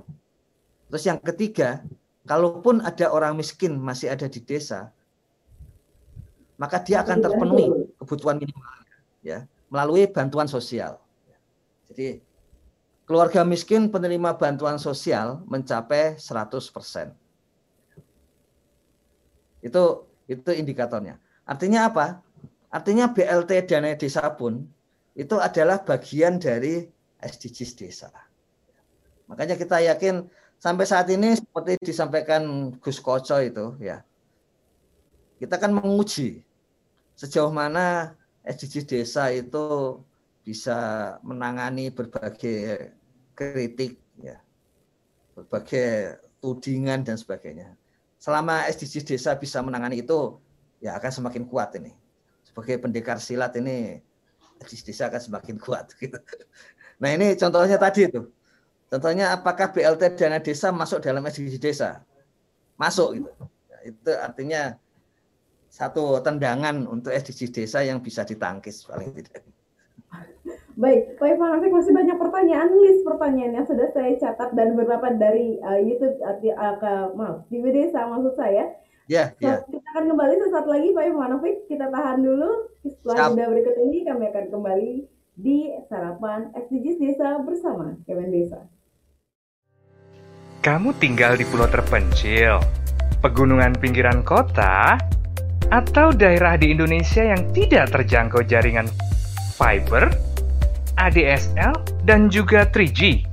Terus yang ketiga, kalaupun ada orang miskin masih ada di desa, maka dia akan terpenuhi kebutuhan minimal ya melalui bantuan sosial. Jadi keluarga miskin penerima bantuan sosial mencapai 100%. Itu itu indikatornya. Artinya apa? Artinya BLT dana desa pun itu adalah bagian dari SDGs desa. Makanya kita yakin sampai saat ini seperti disampaikan Gus Koco itu ya. Kita kan menguji sejauh mana SDGs desa itu bisa menangani berbagai kritik ya. Berbagai tudingan dan sebagainya. Selama SDGs desa bisa menangani itu ya akan semakin kuat ini. Sebagai pendekar silat ini di desa akan semakin kuat. Gitu. Nah ini contohnya tadi itu. Contohnya apakah BLT dana desa masuk dalam SDGs desa? Masuk gitu. Ya, itu artinya satu tendangan untuk SDGs desa yang bisa ditangkis paling tidak. Baik, Pak Ivan Rafiq masih banyak pertanyaan, list pertanyaan yang sudah saya catat dan beberapa dari uh, YouTube, uh, uh, ke, maaf, di desa maksud saya. Ya, yeah, so, Kita akan kembali sesaat lagi Pak Ivanovic. Kita tahan dulu. Setelah jeda berikut ini kami akan kembali di sarapan SDGs Desa bersama Kemen Desa. Kamu tinggal di pulau terpencil, pegunungan pinggiran kota, atau daerah di Indonesia yang tidak terjangkau jaringan fiber, ADSL, dan juga 3G.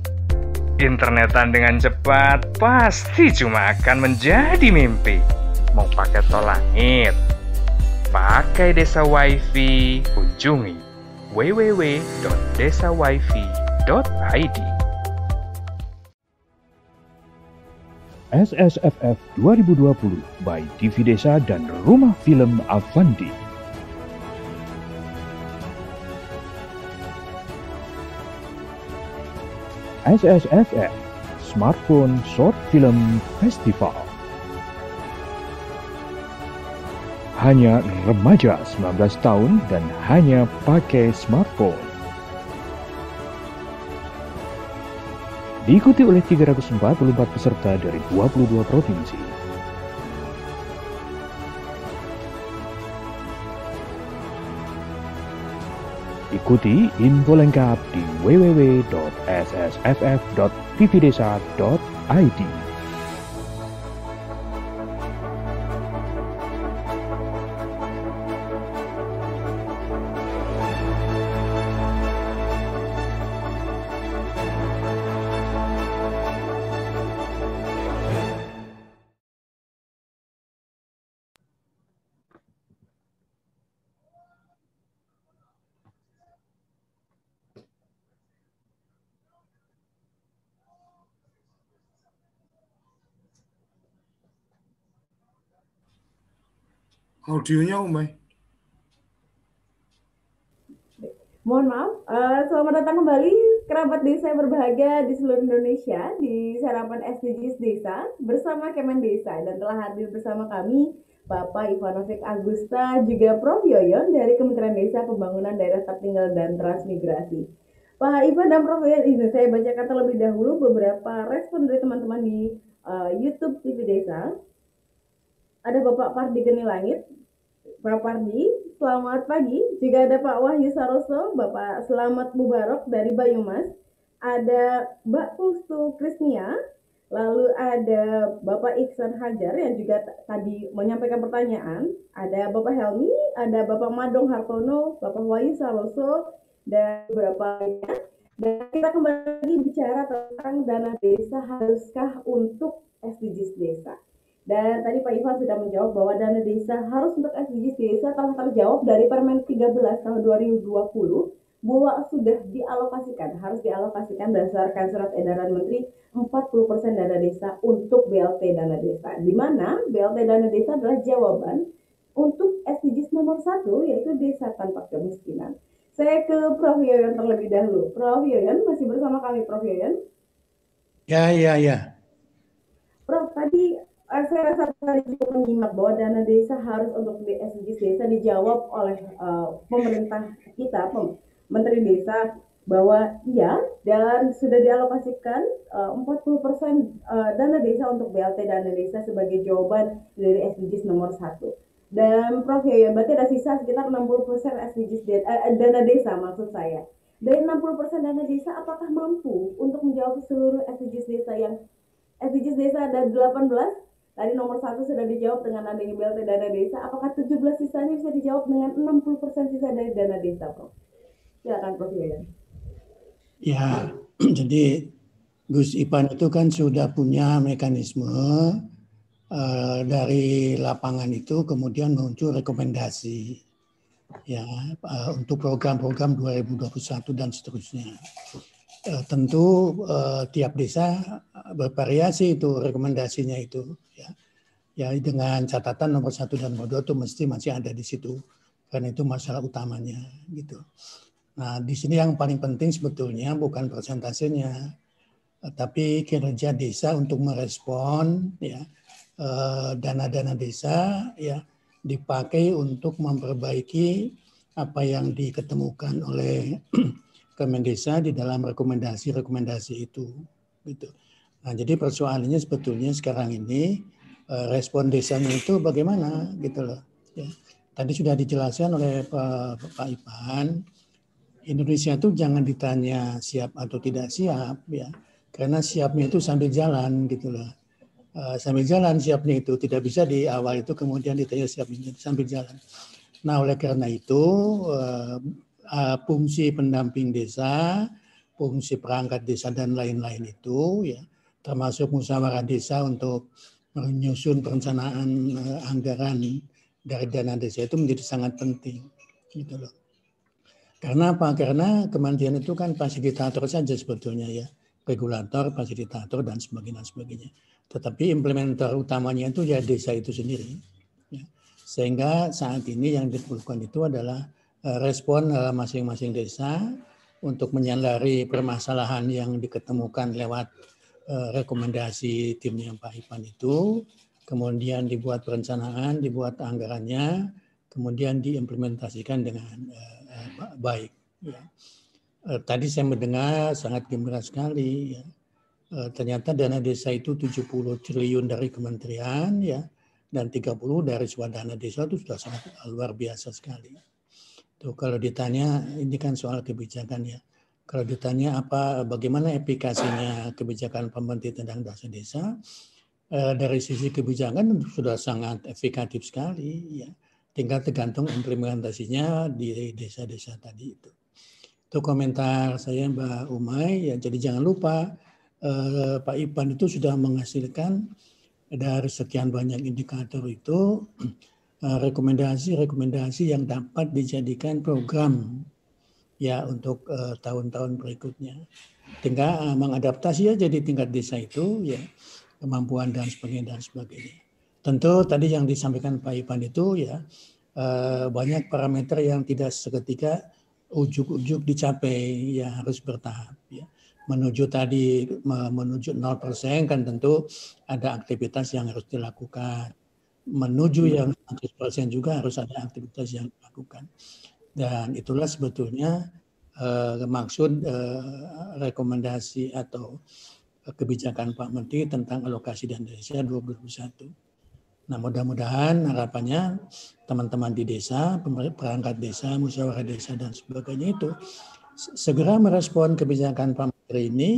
Internetan dengan cepat pasti cuma akan menjadi mimpi mau pakai tol langit, pakai desa wifi, kunjungi www.desawifi.id. SSFF 2020 by TV Desa dan Rumah Film Avandi. SSFF Smartphone Short Film Festival hanya remaja 19 tahun dan hanya pakai smartphone. Diikuti oleh 344 peserta dari 22 provinsi. Ikuti info lengkap di www.ssff.tvdesa.id. audionya Umay. Mohon maaf, uh, selamat datang kembali kerabat desa yang berbahagia di seluruh Indonesia di sarapan SDGs Desa bersama Kemen Desa dan telah hadir bersama kami Bapak Ivanovic Agusta juga Prof Yoyon dari Kementerian Desa Pembangunan Daerah Tertinggal dan Transmigrasi. Pak Ivan dan Prof Yoyon ini saya bacakan terlebih dahulu beberapa respon dari teman-teman di uh, YouTube TV Desa. Ada Bapak Pardi Geni Langit Pak Pardi, selamat pagi. Juga ada Pak Wahyu Saroso, Bapak Selamat Mubarok dari Banyumas. Ada Mbak Pustu Krisnia, lalu ada Bapak Iksan Hajar yang juga tadi menyampaikan pertanyaan. Ada Bapak Helmi, ada Bapak Madong Hartono, Bapak Wahyu Saroso, dan beberapa lainnya. Dan kita kembali lagi bicara tentang dana desa haruskah untuk SDGs desa. Dan tadi Pak Ivan sudah menjawab bahwa dana desa harus untuk SDGs desa telah terjawab dari Permen 13 tahun 2020 bahwa sudah dialokasikan, harus dialokasikan berdasarkan surat edaran Menteri 40% dana desa untuk BLT dana desa. Di mana BLT dana desa adalah jawaban untuk SDGs nomor satu yaitu desa tanpa kemiskinan. Saya ke Prof. Yoyon terlebih dahulu. Prof. Yoyon masih bersama kami Prof. Yoyon? Ya, ya, ya. Prof, tadi saya rasa tadi juga menyimak bahwa dana desa harus untuk SDGs desa dijawab oleh uh, pemerintah kita, pem Menteri Desa bahwa iya dan sudah dialokasikan uh, 40% uh, dana desa untuk BLT dana desa sebagai jawaban dari SDGs nomor satu. Dan Prof ya, berarti ada sisa sekitar 60% SDGs de uh, dana desa maksud saya. Dari 60% dana desa apakah mampu untuk menjawab seluruh SDGs desa yang SDGs desa ada 18 Tadi nomor satu sudah dijawab dengan adanya BLT dana desa. Apakah 17 sisanya bisa dijawab dengan 60% sisa dari dana desa, Prof? Silakan, Prof. Yayan. Ya, jadi Gus Ipan itu kan sudah punya mekanisme uh, dari lapangan itu kemudian muncul rekomendasi ya uh, untuk program-program 2021 dan seterusnya. Uh, tentu uh, tiap desa bervariasi itu rekomendasinya itu ya ya dengan catatan nomor satu dan nomor dua itu mesti masih ada di situ karena itu masalah utamanya gitu. Nah di sini yang paling penting sebetulnya bukan persentasenya tapi kinerja desa untuk merespon ya eh, dana-dana desa ya dipakai untuk memperbaiki apa yang diketemukan oleh Kemendesa di dalam rekomendasi-rekomendasi itu gitu. Nah, jadi persoalannya sebetulnya sekarang ini eh, respon desanya itu bagaimana gitu loh. Ya. Tadi sudah dijelaskan oleh Pak, Pak Ipan, Indonesia itu jangan ditanya siap atau tidak siap ya, karena siapnya itu sambil jalan gitu loh. Uh, sambil jalan siapnya itu tidak bisa di awal itu kemudian ditanya siapnya sambil jalan. Nah oleh karena itu uh, fungsi pendamping desa, fungsi perangkat desa dan lain-lain itu ya termasuk musyawarah desa untuk menyusun perencanaan uh, anggaran dari dana desa itu menjadi sangat penting gitu loh. Karena apa? Karena kementerian itu kan fasilitator saja sebetulnya ya, regulator, fasilitator dan sebagainya sebagainya. Tetapi implementer utamanya itu ya desa itu sendiri. Ya. Sehingga saat ini yang diperlukan itu adalah respon masing-masing desa untuk menyadari permasalahan yang diketemukan lewat Eh, rekomendasi timnya Pak Ipan itu, kemudian dibuat perencanaan, dibuat anggarannya, kemudian diimplementasikan dengan baik. Ya. Tadi saya mendengar sangat gembira sekali. Ya. Ternyata dana desa itu 70 triliun dari kementerian, ya, dan 30 dari swadana desa itu sudah sangat luar biasa sekali. Tuh kalau ditanya, ini kan soal kebijakan ya kalau ditanya apa bagaimana efikasinya kebijakan pemerintah tentang dana desa, eh, dari sisi kebijakan sudah sangat efikatif sekali ya. Tinggal tergantung implementasinya di desa-desa tadi itu. Itu komentar saya Mbak Umay ya. Jadi jangan lupa eh, Pak Ipan itu sudah menghasilkan dari sekian banyak indikator itu rekomendasi-rekomendasi yang dapat dijadikan program ya untuk uh, tahun-tahun berikutnya. Tinggal uh, mengadaptasi aja di tingkat desa itu ya kemampuan dan sebagainya dan sebagainya. Tentu tadi yang disampaikan Pak Ipan itu ya banyak parameter yang tidak seketika ujuk-ujuk dicapai ya harus bertahap ya. Menuju tadi menuju 0% kan tentu ada aktivitas yang harus dilakukan. Menuju yang 100% juga harus ada aktivitas yang dilakukan. Dan itulah sebetulnya uh, maksud uh, rekomendasi atau kebijakan Pak Menteri tentang alokasi dana desa 2021. Nah mudah-mudahan harapannya teman-teman di desa, perangkat desa, musyawarah desa dan sebagainya itu segera merespon kebijakan Pak Menteri ini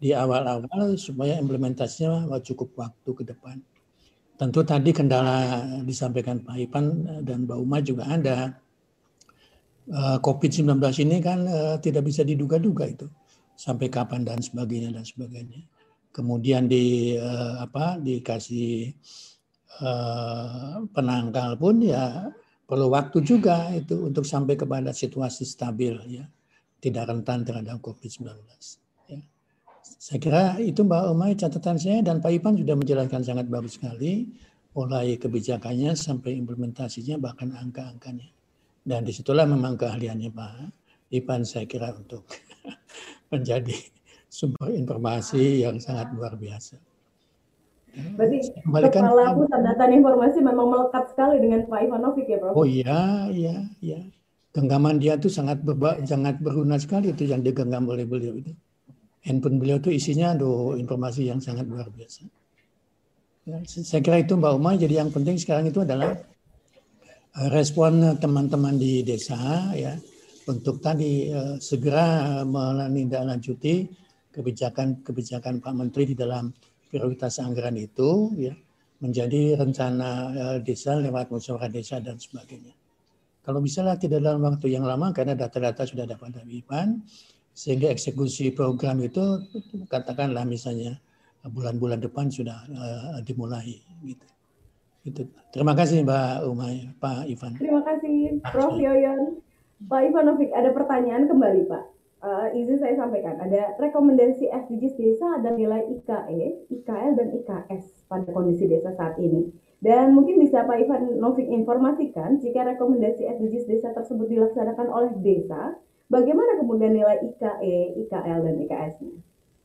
di awal-awal supaya implementasinya cukup waktu ke depan. Tentu tadi kendala disampaikan Pak Ipan dan Mbak Uma juga ada. Eh, COVID-19 ini kan eh, tidak bisa diduga-duga itu sampai kapan dan sebagainya dan sebagainya. Kemudian di eh, apa dikasih penangkal pun ya perlu waktu juga itu untuk sampai kepada situasi stabil ya tidak rentan terhadap COVID-19. Saya kira itu Mbak Umay catatan saya dan Pak Ipan sudah menjelaskan sangat bagus sekali mulai kebijakannya sampai implementasinya bahkan angka-angkanya. Dan di situlah memang keahliannya Pak Ipan saya kira untuk menjadi sumber informasi yang sangat luar biasa. Berarti kepala pusat data informasi memang melekat sekali dengan Pak Ivanovic ya Prof? Oh iya, iya, iya. Genggaman dia itu sangat berba, sangat berguna sekali itu yang digenggam oleh beliau itu handphone beliau itu isinya aduh informasi yang sangat luar biasa. Ya, saya kira itu Mbak Uma. Jadi yang penting sekarang itu adalah eh, respon teman-teman di desa ya untuk tadi uh, segera menindaklanjuti kebijakan-kebijakan Pak Menteri di dalam prioritas anggaran itu ya menjadi rencana uh, desa lewat musyawarah desa dan sebagainya. Kalau misalnya tidak dalam waktu yang lama karena data-data sudah dapat dari IPAN, sehingga eksekusi program itu katakanlah misalnya bulan-bulan depan sudah uh, dimulai gitu. Gitu. Terima kasih Mbak Umay, Pak Ivan. Terima kasih Prof Yoyon. Pak Ivanovic, ada pertanyaan kembali Pak. Uh, izin saya sampaikan, ada rekomendasi SDGs desa ada nilai IKE, IKL, dan IKS pada kondisi desa saat ini. Dan mungkin bisa Pak Ivan Novik informasikan jika rekomendasi SDGs desa tersebut dilaksanakan oleh desa, Bagaimana kemudian nilai IKE, IKL, dan IKS-nya?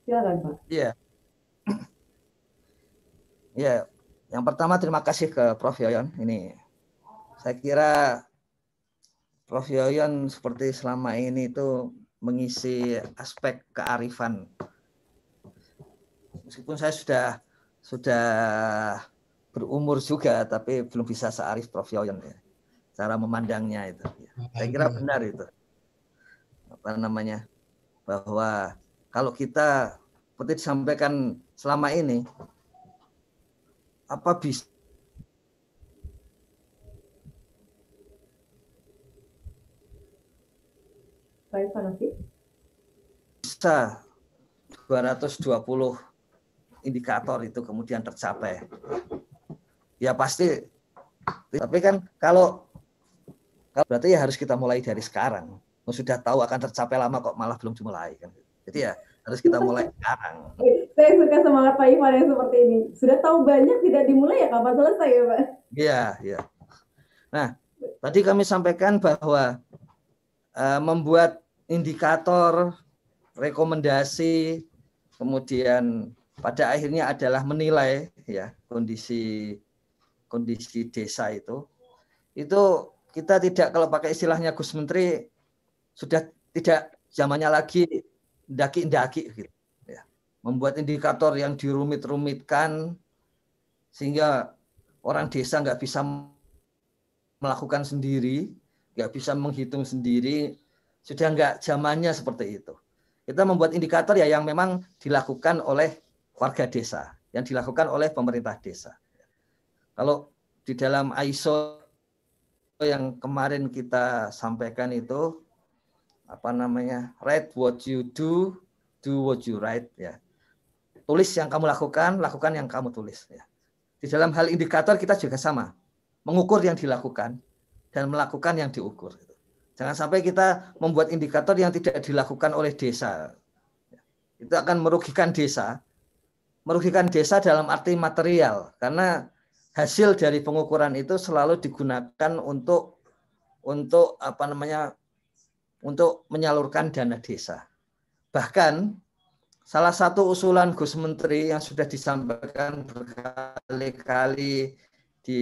Silakan Pak. Iya. Iya, yang pertama terima kasih ke Prof. Yoyon. Ini saya kira Prof. Yoyon seperti selama ini itu mengisi aspek kearifan. Meskipun saya sudah sudah berumur juga, tapi belum bisa searif Prof. Yoyon ya. Cara memandangnya itu. Saya kira benar itu apa namanya bahwa kalau kita seperti disampaikan selama ini apa bisa bisa 220 indikator itu kemudian tercapai. Ya pasti tapi kan kalau berarti ya harus kita mulai dari sekarang sudah tahu akan tercapai lama kok malah belum dimulai kan. Jadi ya harus kita mulai sekarang. Saya suka semangat Pak Ivan yang seperti ini. Sudah tahu banyak tidak dimulai ya kapan selesai ya Pak? Iya, iya. Nah, tadi kami sampaikan bahwa uh, membuat indikator, rekomendasi, kemudian pada akhirnya adalah menilai ya kondisi kondisi desa itu. Itu kita tidak kalau pakai istilahnya Gus Menteri sudah tidak zamannya lagi daki-daki gitu. Ya. Membuat indikator yang dirumit-rumitkan sehingga orang desa nggak bisa melakukan sendiri, nggak bisa menghitung sendiri, sudah nggak zamannya seperti itu. Kita membuat indikator ya yang memang dilakukan oleh warga desa, yang dilakukan oleh pemerintah desa. Kalau di dalam ISO yang kemarin kita sampaikan itu apa namanya write what you do do what you write ya. Tulis yang kamu lakukan lakukan yang kamu tulis ya. Di dalam hal indikator kita juga sama mengukur yang dilakukan dan melakukan yang diukur jangan sampai kita membuat indikator yang tidak dilakukan oleh desa itu akan merugikan desa merugikan desa dalam arti material karena hasil dari pengukuran itu selalu digunakan untuk untuk apa namanya untuk menyalurkan dana desa. Bahkan salah satu usulan Gus Menteri yang sudah disampaikan berkali-kali di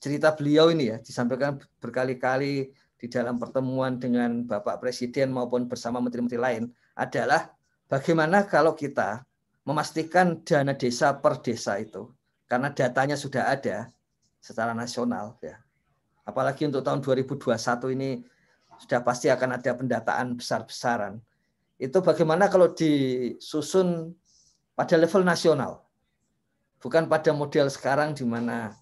cerita beliau ini ya, disampaikan berkali-kali di dalam pertemuan dengan Bapak Presiden maupun bersama menteri-menteri lain adalah bagaimana kalau kita memastikan dana desa per desa itu karena datanya sudah ada secara nasional ya. Apalagi untuk tahun 2021 ini sudah pasti akan ada pendataan besar-besaran. Itu bagaimana kalau disusun pada level nasional. Bukan pada model sekarang di mana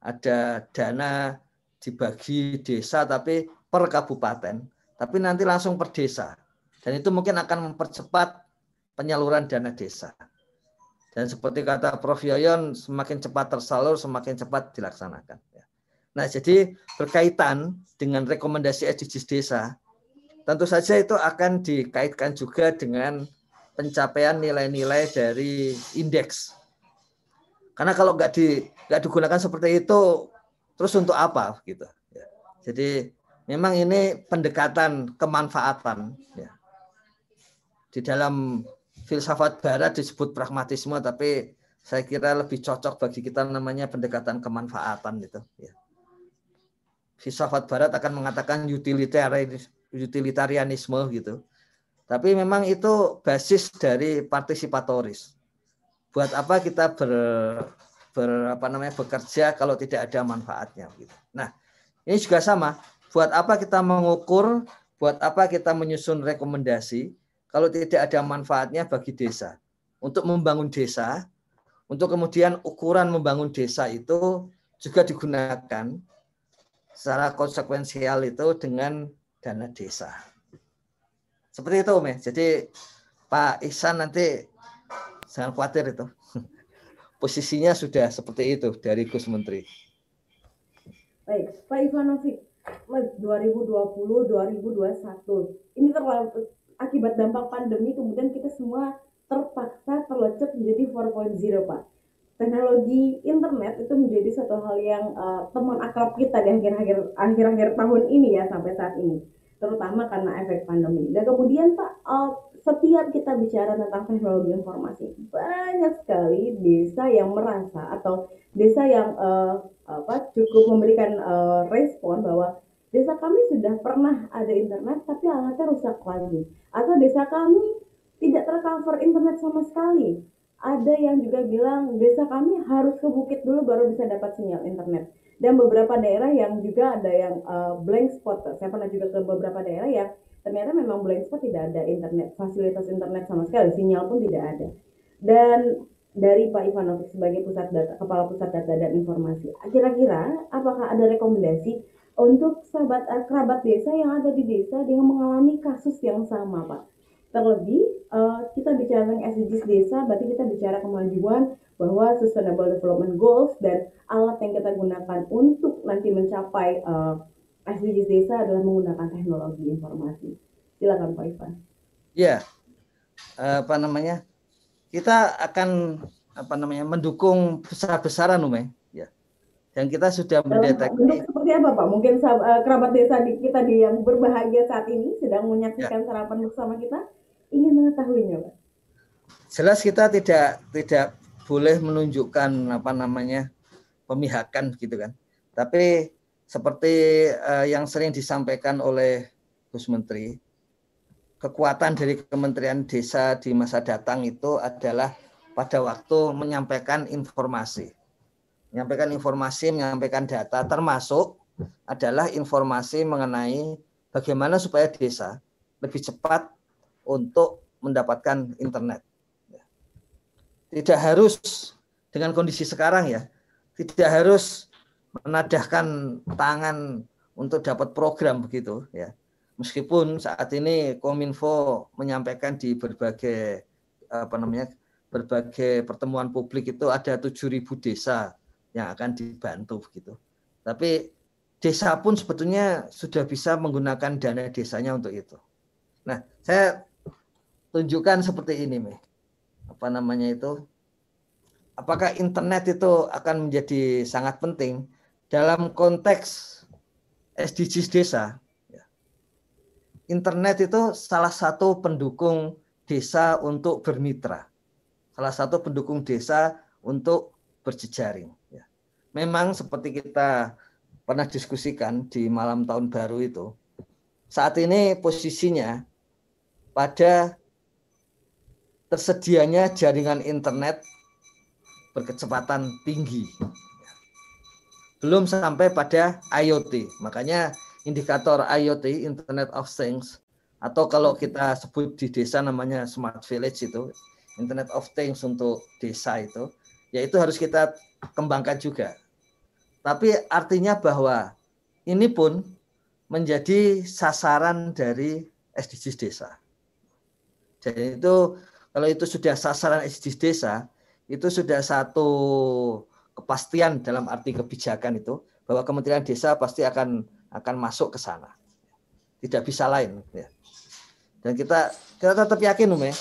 ada dana dibagi desa tapi per kabupaten, tapi nanti langsung per desa. Dan itu mungkin akan mempercepat penyaluran dana desa. Dan seperti kata Prof. Yoyon, semakin cepat tersalur, semakin cepat dilaksanakan. Nah, jadi berkaitan dengan rekomendasi SDGs desa, tentu saja itu akan dikaitkan juga dengan pencapaian nilai-nilai dari indeks. Karena kalau nggak di nggak digunakan seperti itu, terus untuk apa gitu? Ya. Jadi memang ini pendekatan kemanfaatan. Ya. Di dalam filsafat barat disebut pragmatisme tapi saya kira lebih cocok bagi kita namanya pendekatan kemanfaatan gitu ya. Filsafat barat akan mengatakan utilitarianisme gitu. Tapi memang itu basis dari partisipatoris. Buat apa kita ber, ber apa namanya bekerja kalau tidak ada manfaatnya gitu. Nah, ini juga sama. Buat apa kita mengukur, buat apa kita menyusun rekomendasi, kalau tidak ada manfaatnya bagi desa. Untuk membangun desa, untuk kemudian ukuran membangun desa itu juga digunakan secara konsekuensial itu dengan dana desa. Seperti itu, Om. Jadi Pak Ihsan nanti jangan khawatir itu. Posisinya sudah seperti itu dari Gus Menteri. Baik, Pak Ivanovic, 2020-2021, ini terlalu akibat dampak pandemi kemudian kita semua terpaksa terlecet menjadi 4.0 Pak. Teknologi internet itu menjadi satu hal yang uh, teman akrab kita di akhir-akhir akhir-akhir tahun ini ya sampai saat ini, terutama karena efek pandemi. Dan kemudian Pak, uh, setiap kita bicara tentang teknologi informasi, banyak sekali desa yang merasa atau desa yang uh, apa cukup memberikan uh, respon bahwa desa kami sudah pernah ada internet tapi alatnya rusak lagi. Atau desa kami tidak tercover internet sama sekali ada yang juga bilang desa kami harus ke bukit dulu baru bisa dapat sinyal internet. Dan beberapa daerah yang juga ada yang uh, blank spot. Saya pernah juga ke beberapa daerah yang ternyata memang blank spot tidak ada internet fasilitas internet sama sekali sinyal pun tidak ada. Dan dari Pak Ivanovic sebagai pusat data kepala pusat data dan informasi kira-kira apakah ada rekomendasi untuk sahabat uh, kerabat desa yang ada di desa dengan mengalami kasus yang sama, Pak. Terlebih, uh, kita bicara tentang SDGs desa, berarti kita bicara kemajuan bahwa Sustainable Development Goals dan alat yang kita gunakan untuk nanti mencapai uh, eh, SDGs desa adalah menggunakan teknologi informasi. Silakan Pak Ivan. Ya, apa namanya? Kita akan apa namanya mendukung besar-besaran, Ume dan kita sudah mendeteksi. Bentuk seperti apa Pak? Mungkin uh, kerabat desa di, kita di yang berbahagia saat ini sedang menyaksikan ya. sarapan bersama kita ingin mengetahuinya Pak. Jelas kita tidak tidak boleh menunjukkan apa namanya pemihakan gitu kan. Tapi seperti uh, yang sering disampaikan oleh Gus Menteri, kekuatan dari Kementerian Desa di masa datang itu adalah pada waktu menyampaikan informasi menyampaikan informasi, menyampaikan data, termasuk adalah informasi mengenai bagaimana supaya desa lebih cepat untuk mendapatkan internet. Tidak harus dengan kondisi sekarang ya, tidak harus menadahkan tangan untuk dapat program begitu ya. Meskipun saat ini Kominfo menyampaikan di berbagai apa namanya berbagai pertemuan publik itu ada 7.000 desa yang akan dibantu begitu. Tapi desa pun sebetulnya sudah bisa menggunakan dana desanya untuk itu. Nah, saya tunjukkan seperti ini, nih. Apa namanya itu? Apakah internet itu akan menjadi sangat penting dalam konteks SDGs desa? Ya. Internet itu salah satu pendukung desa untuk bermitra. Salah satu pendukung desa untuk berjejaring memang seperti kita pernah diskusikan di malam tahun baru itu, saat ini posisinya pada tersedianya jaringan internet berkecepatan tinggi. Belum sampai pada IoT. Makanya indikator IoT, Internet of Things, atau kalau kita sebut di desa namanya Smart Village itu, Internet of Things untuk desa itu, yaitu harus kita kembangkan juga. Tapi artinya bahwa ini pun menjadi sasaran dari SDGs desa. Jadi itu kalau itu sudah sasaran SDGs desa, itu sudah satu kepastian dalam arti kebijakan itu bahwa Kementerian Desa pasti akan akan masuk ke sana. Tidak bisa lain ya. Dan kita kita tetap yakin Ume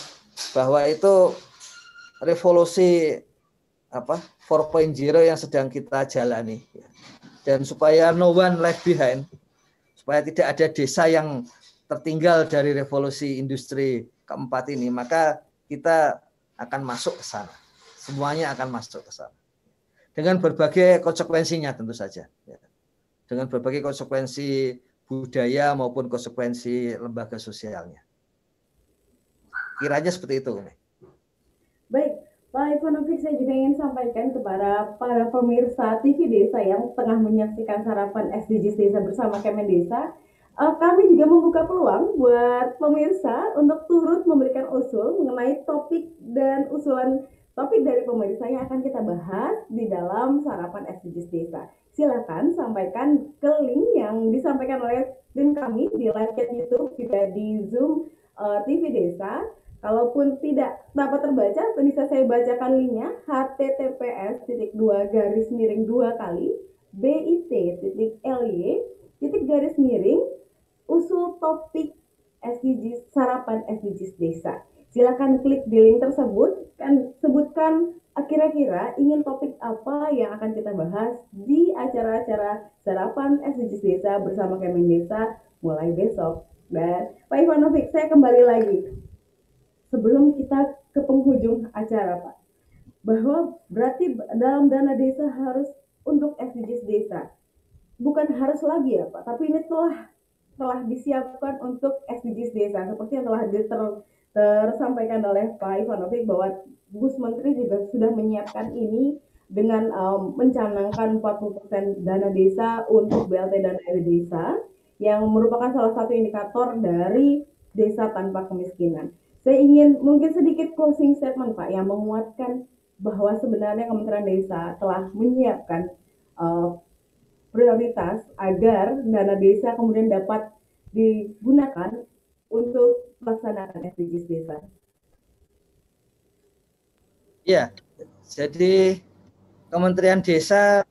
bahwa itu revolusi apa 4.0 yang sedang kita jalani ya. Dan supaya no one left behind, supaya tidak ada desa yang tertinggal dari revolusi industri keempat ini, maka kita akan masuk ke sana semuanya akan masuk ke sana. Dengan berbagai konsekuensinya tentu saja. Ya. Dengan berbagai konsekuensi budaya maupun konsekuensi lembaga sosialnya. Kiranya seperti itu. Baik, Pak Ivanovic, saya juga ingin sampaikan kepada para pemirsa TV Desa yang tengah menyaksikan sarapan SDGs Desa bersama Kemen Desa. Uh, kami juga membuka peluang buat pemirsa untuk turut memberikan usul mengenai topik dan usulan Topik dari pemirsa yang akan kita bahas di dalam sarapan SDGs Desa. Silakan sampaikan ke link yang disampaikan oleh tim kami di live chat YouTube juga di Zoom uh, TV Desa. Kalaupun tidak dapat terbaca, bisa saya bacakan linknya https titik dua garis miring dua kali bit titik garis miring usul topik SDGs sarapan SDGs desa Silakan klik di link tersebut kan sebutkan kira-kira ingin topik apa yang akan kita bahas di acara-acara sarapan SDGs Desa bersama Kemen Desa mulai besok. Dan Pak Ivanovic, saya kembali lagi. Sebelum kita ke penghujung acara, Pak. Bahwa berarti dalam dana desa harus untuk SDGs Desa. Bukan harus lagi ya, Pak, tapi ini telah telah disiapkan untuk SDGs Desa seperti yang telah diter tersampaikan oleh Pak Ivanovic bahwa Gus Menteri juga sudah menyiapkan ini dengan um, mencanangkan 40% dana desa untuk BLT dan air desa yang merupakan salah satu indikator dari desa tanpa kemiskinan. Saya ingin mungkin sedikit closing statement Pak yang menguatkan bahwa sebenarnya Kementerian Desa telah menyiapkan uh, prioritas agar dana desa kemudian dapat digunakan untuk melaksanakan SDGs desa? Ya, jadi Kementerian Desa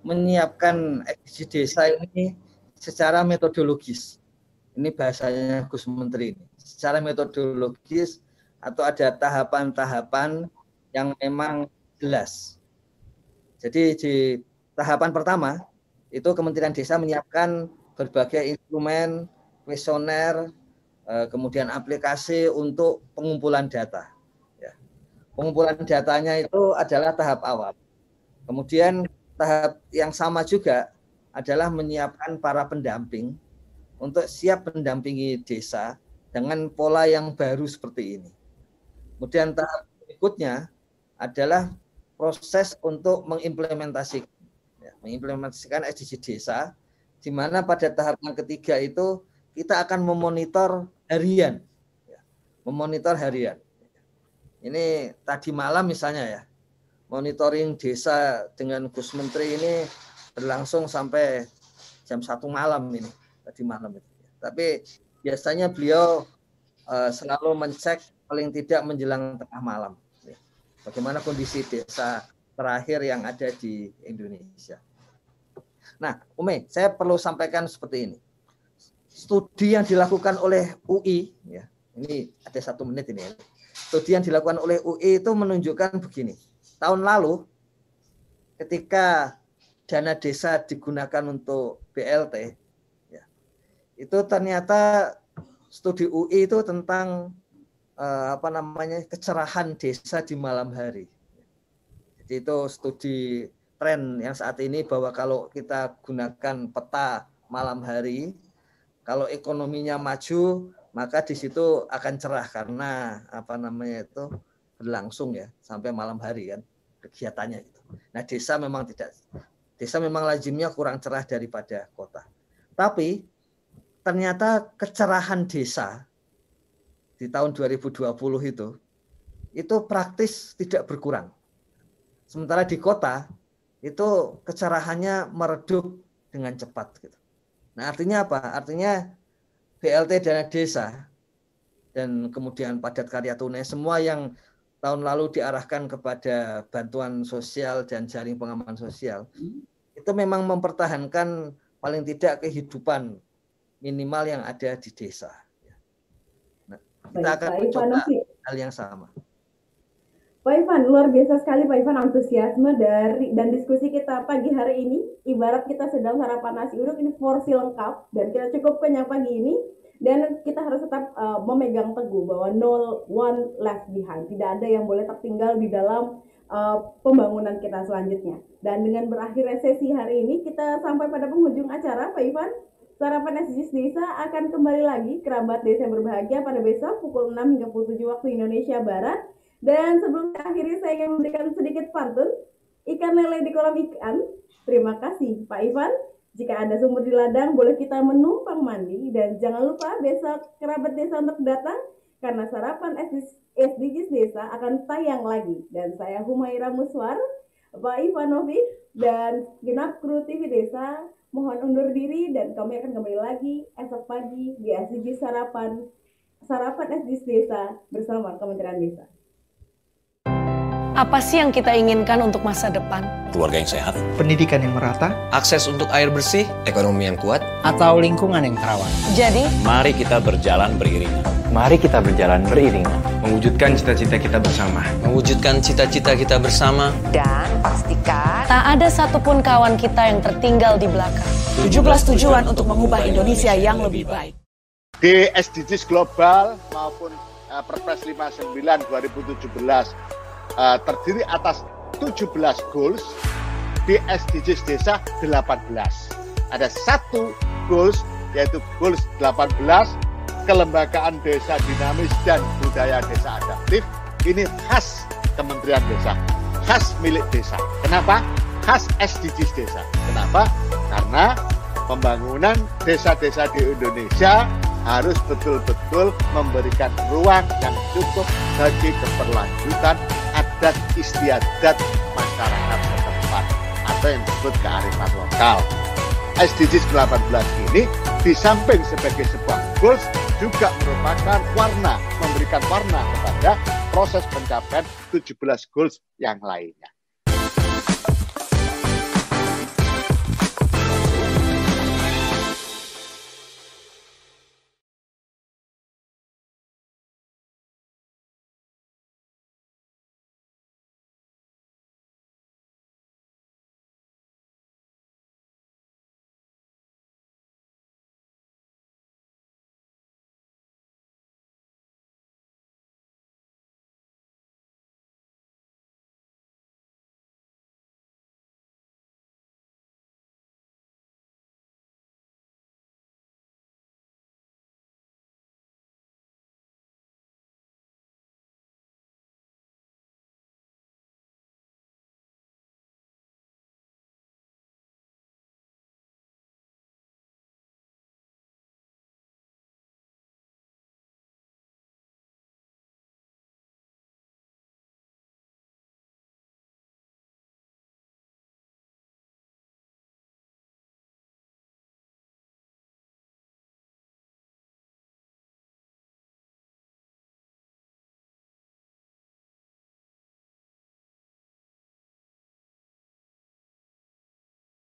menyiapkan SDGs desa ini secara metodologis. Ini bahasanya Gus Menteri ini. Secara metodologis atau ada tahapan-tahapan yang memang jelas. Jadi di tahapan pertama itu Kementerian Desa menyiapkan berbagai instrumen, kuesioner, Eh, kemudian aplikasi untuk pengumpulan data. Ya. Pengumpulan datanya itu adalah tahap awal. Kemudian tahap yang sama juga adalah menyiapkan para pendamping untuk siap mendampingi desa dengan pola yang baru seperti ini. Kemudian tahap berikutnya adalah proses untuk mengimplementasikan ya, mengimplementasikan SDG desa di mana pada tahap yang ketiga itu kita akan memonitor harian. Ya, memonitor harian. Ini tadi malam misalnya ya, monitoring desa dengan Gus Menteri ini berlangsung sampai jam satu malam ini tadi malam itu. Tapi biasanya beliau uh, selalu mencek paling tidak menjelang tengah malam. Ya. Bagaimana kondisi desa terakhir yang ada di Indonesia. Nah, Umi, saya perlu sampaikan seperti ini studi yang dilakukan oleh UI, ya, ini ada satu menit ini. Studi yang dilakukan oleh UI itu menunjukkan begini. Tahun lalu, ketika dana desa digunakan untuk BLT, ya, itu ternyata studi UI itu tentang eh, apa namanya kecerahan desa di malam hari. Jadi itu studi tren yang saat ini bahwa kalau kita gunakan peta malam hari kalau ekonominya maju, maka di situ akan cerah karena apa namanya itu berlangsung ya sampai malam hari kan. kegiatannya itu. Nah desa memang tidak desa memang lazimnya kurang cerah daripada kota. Tapi ternyata kecerahan desa di tahun 2020 itu itu praktis tidak berkurang. Sementara di kota itu kecerahannya meredup dengan cepat gitu. Nah, artinya apa? Artinya BLT dana desa dan kemudian padat karya tunai semua yang tahun lalu diarahkan kepada bantuan sosial dan jaring pengaman sosial itu memang mempertahankan paling tidak kehidupan minimal yang ada di desa. Nah, kita akan mencoba hal yang sama. Pak Ivan, luar biasa sekali Pak Ivan antusiasme dari dan diskusi kita pagi hari ini. Ibarat kita sedang sarapan nasi uduk ini porsi lengkap dan kita cukup kenyang pagi ini dan kita harus tetap uh, memegang teguh bahwa no one left behind. Tidak ada yang boleh tertinggal di dalam uh, pembangunan kita selanjutnya. Dan dengan berakhir resesi hari ini kita sampai pada penghujung acara Pak Ivan. Sarapan SDGs Desa akan kembali lagi kerabat desa yang berbahagia pada besok pukul 6 hingga pukul 7 waktu Indonesia Barat dan sebelum akhirnya saya ingin memberikan sedikit pantun. Ikan lele di kolam ikan. Terima kasih Pak Ivan. Jika ada sumur di ladang, boleh kita menumpang mandi. Dan jangan lupa besok kerabat desa untuk datang. Karena sarapan SDGs Desa akan tayang lagi. Dan saya Humaira Muswar, Pak Ivanovic, dan genap kru TV Desa mohon undur diri dan kami akan kembali lagi esok pagi di SDGs Sarapan Sarapan SDGs Desa bersama Kementerian Desa. Apa sih yang kita inginkan untuk masa depan? Keluarga yang sehat, pendidikan yang merata, akses untuk air bersih, ekonomi yang kuat, atau lingkungan yang terawat. Jadi, mari kita berjalan beriringan. Mari kita berjalan beriringan. Mewujudkan cita-cita kita bersama. Mewujudkan cita-cita kita bersama. Dan pastikan tak ada satupun kawan kita yang tertinggal di belakang. 17 tujuan untuk mengubah Indonesia yang lebih baik. Di SDGs global maupun uh, Perpres 59 2017 uh, terdiri atas 17 goals di SDGs desa 18. Ada satu goals yaitu goals 18 kelembagaan desa dinamis dan budaya desa adaptif. Ini khas Kementerian Desa, khas milik desa. Kenapa? Khas SDGs desa. Kenapa? Karena pembangunan desa-desa di Indonesia harus betul-betul memberikan ruang yang cukup bagi keberlanjutan adat istiadat masyarakat setempat atau yang disebut kearifan lokal. SDGs 18 ini di samping sebagai sebuah goals juga merupakan warna, memberikan warna kepada proses pencapaian 17 goals yang lainnya.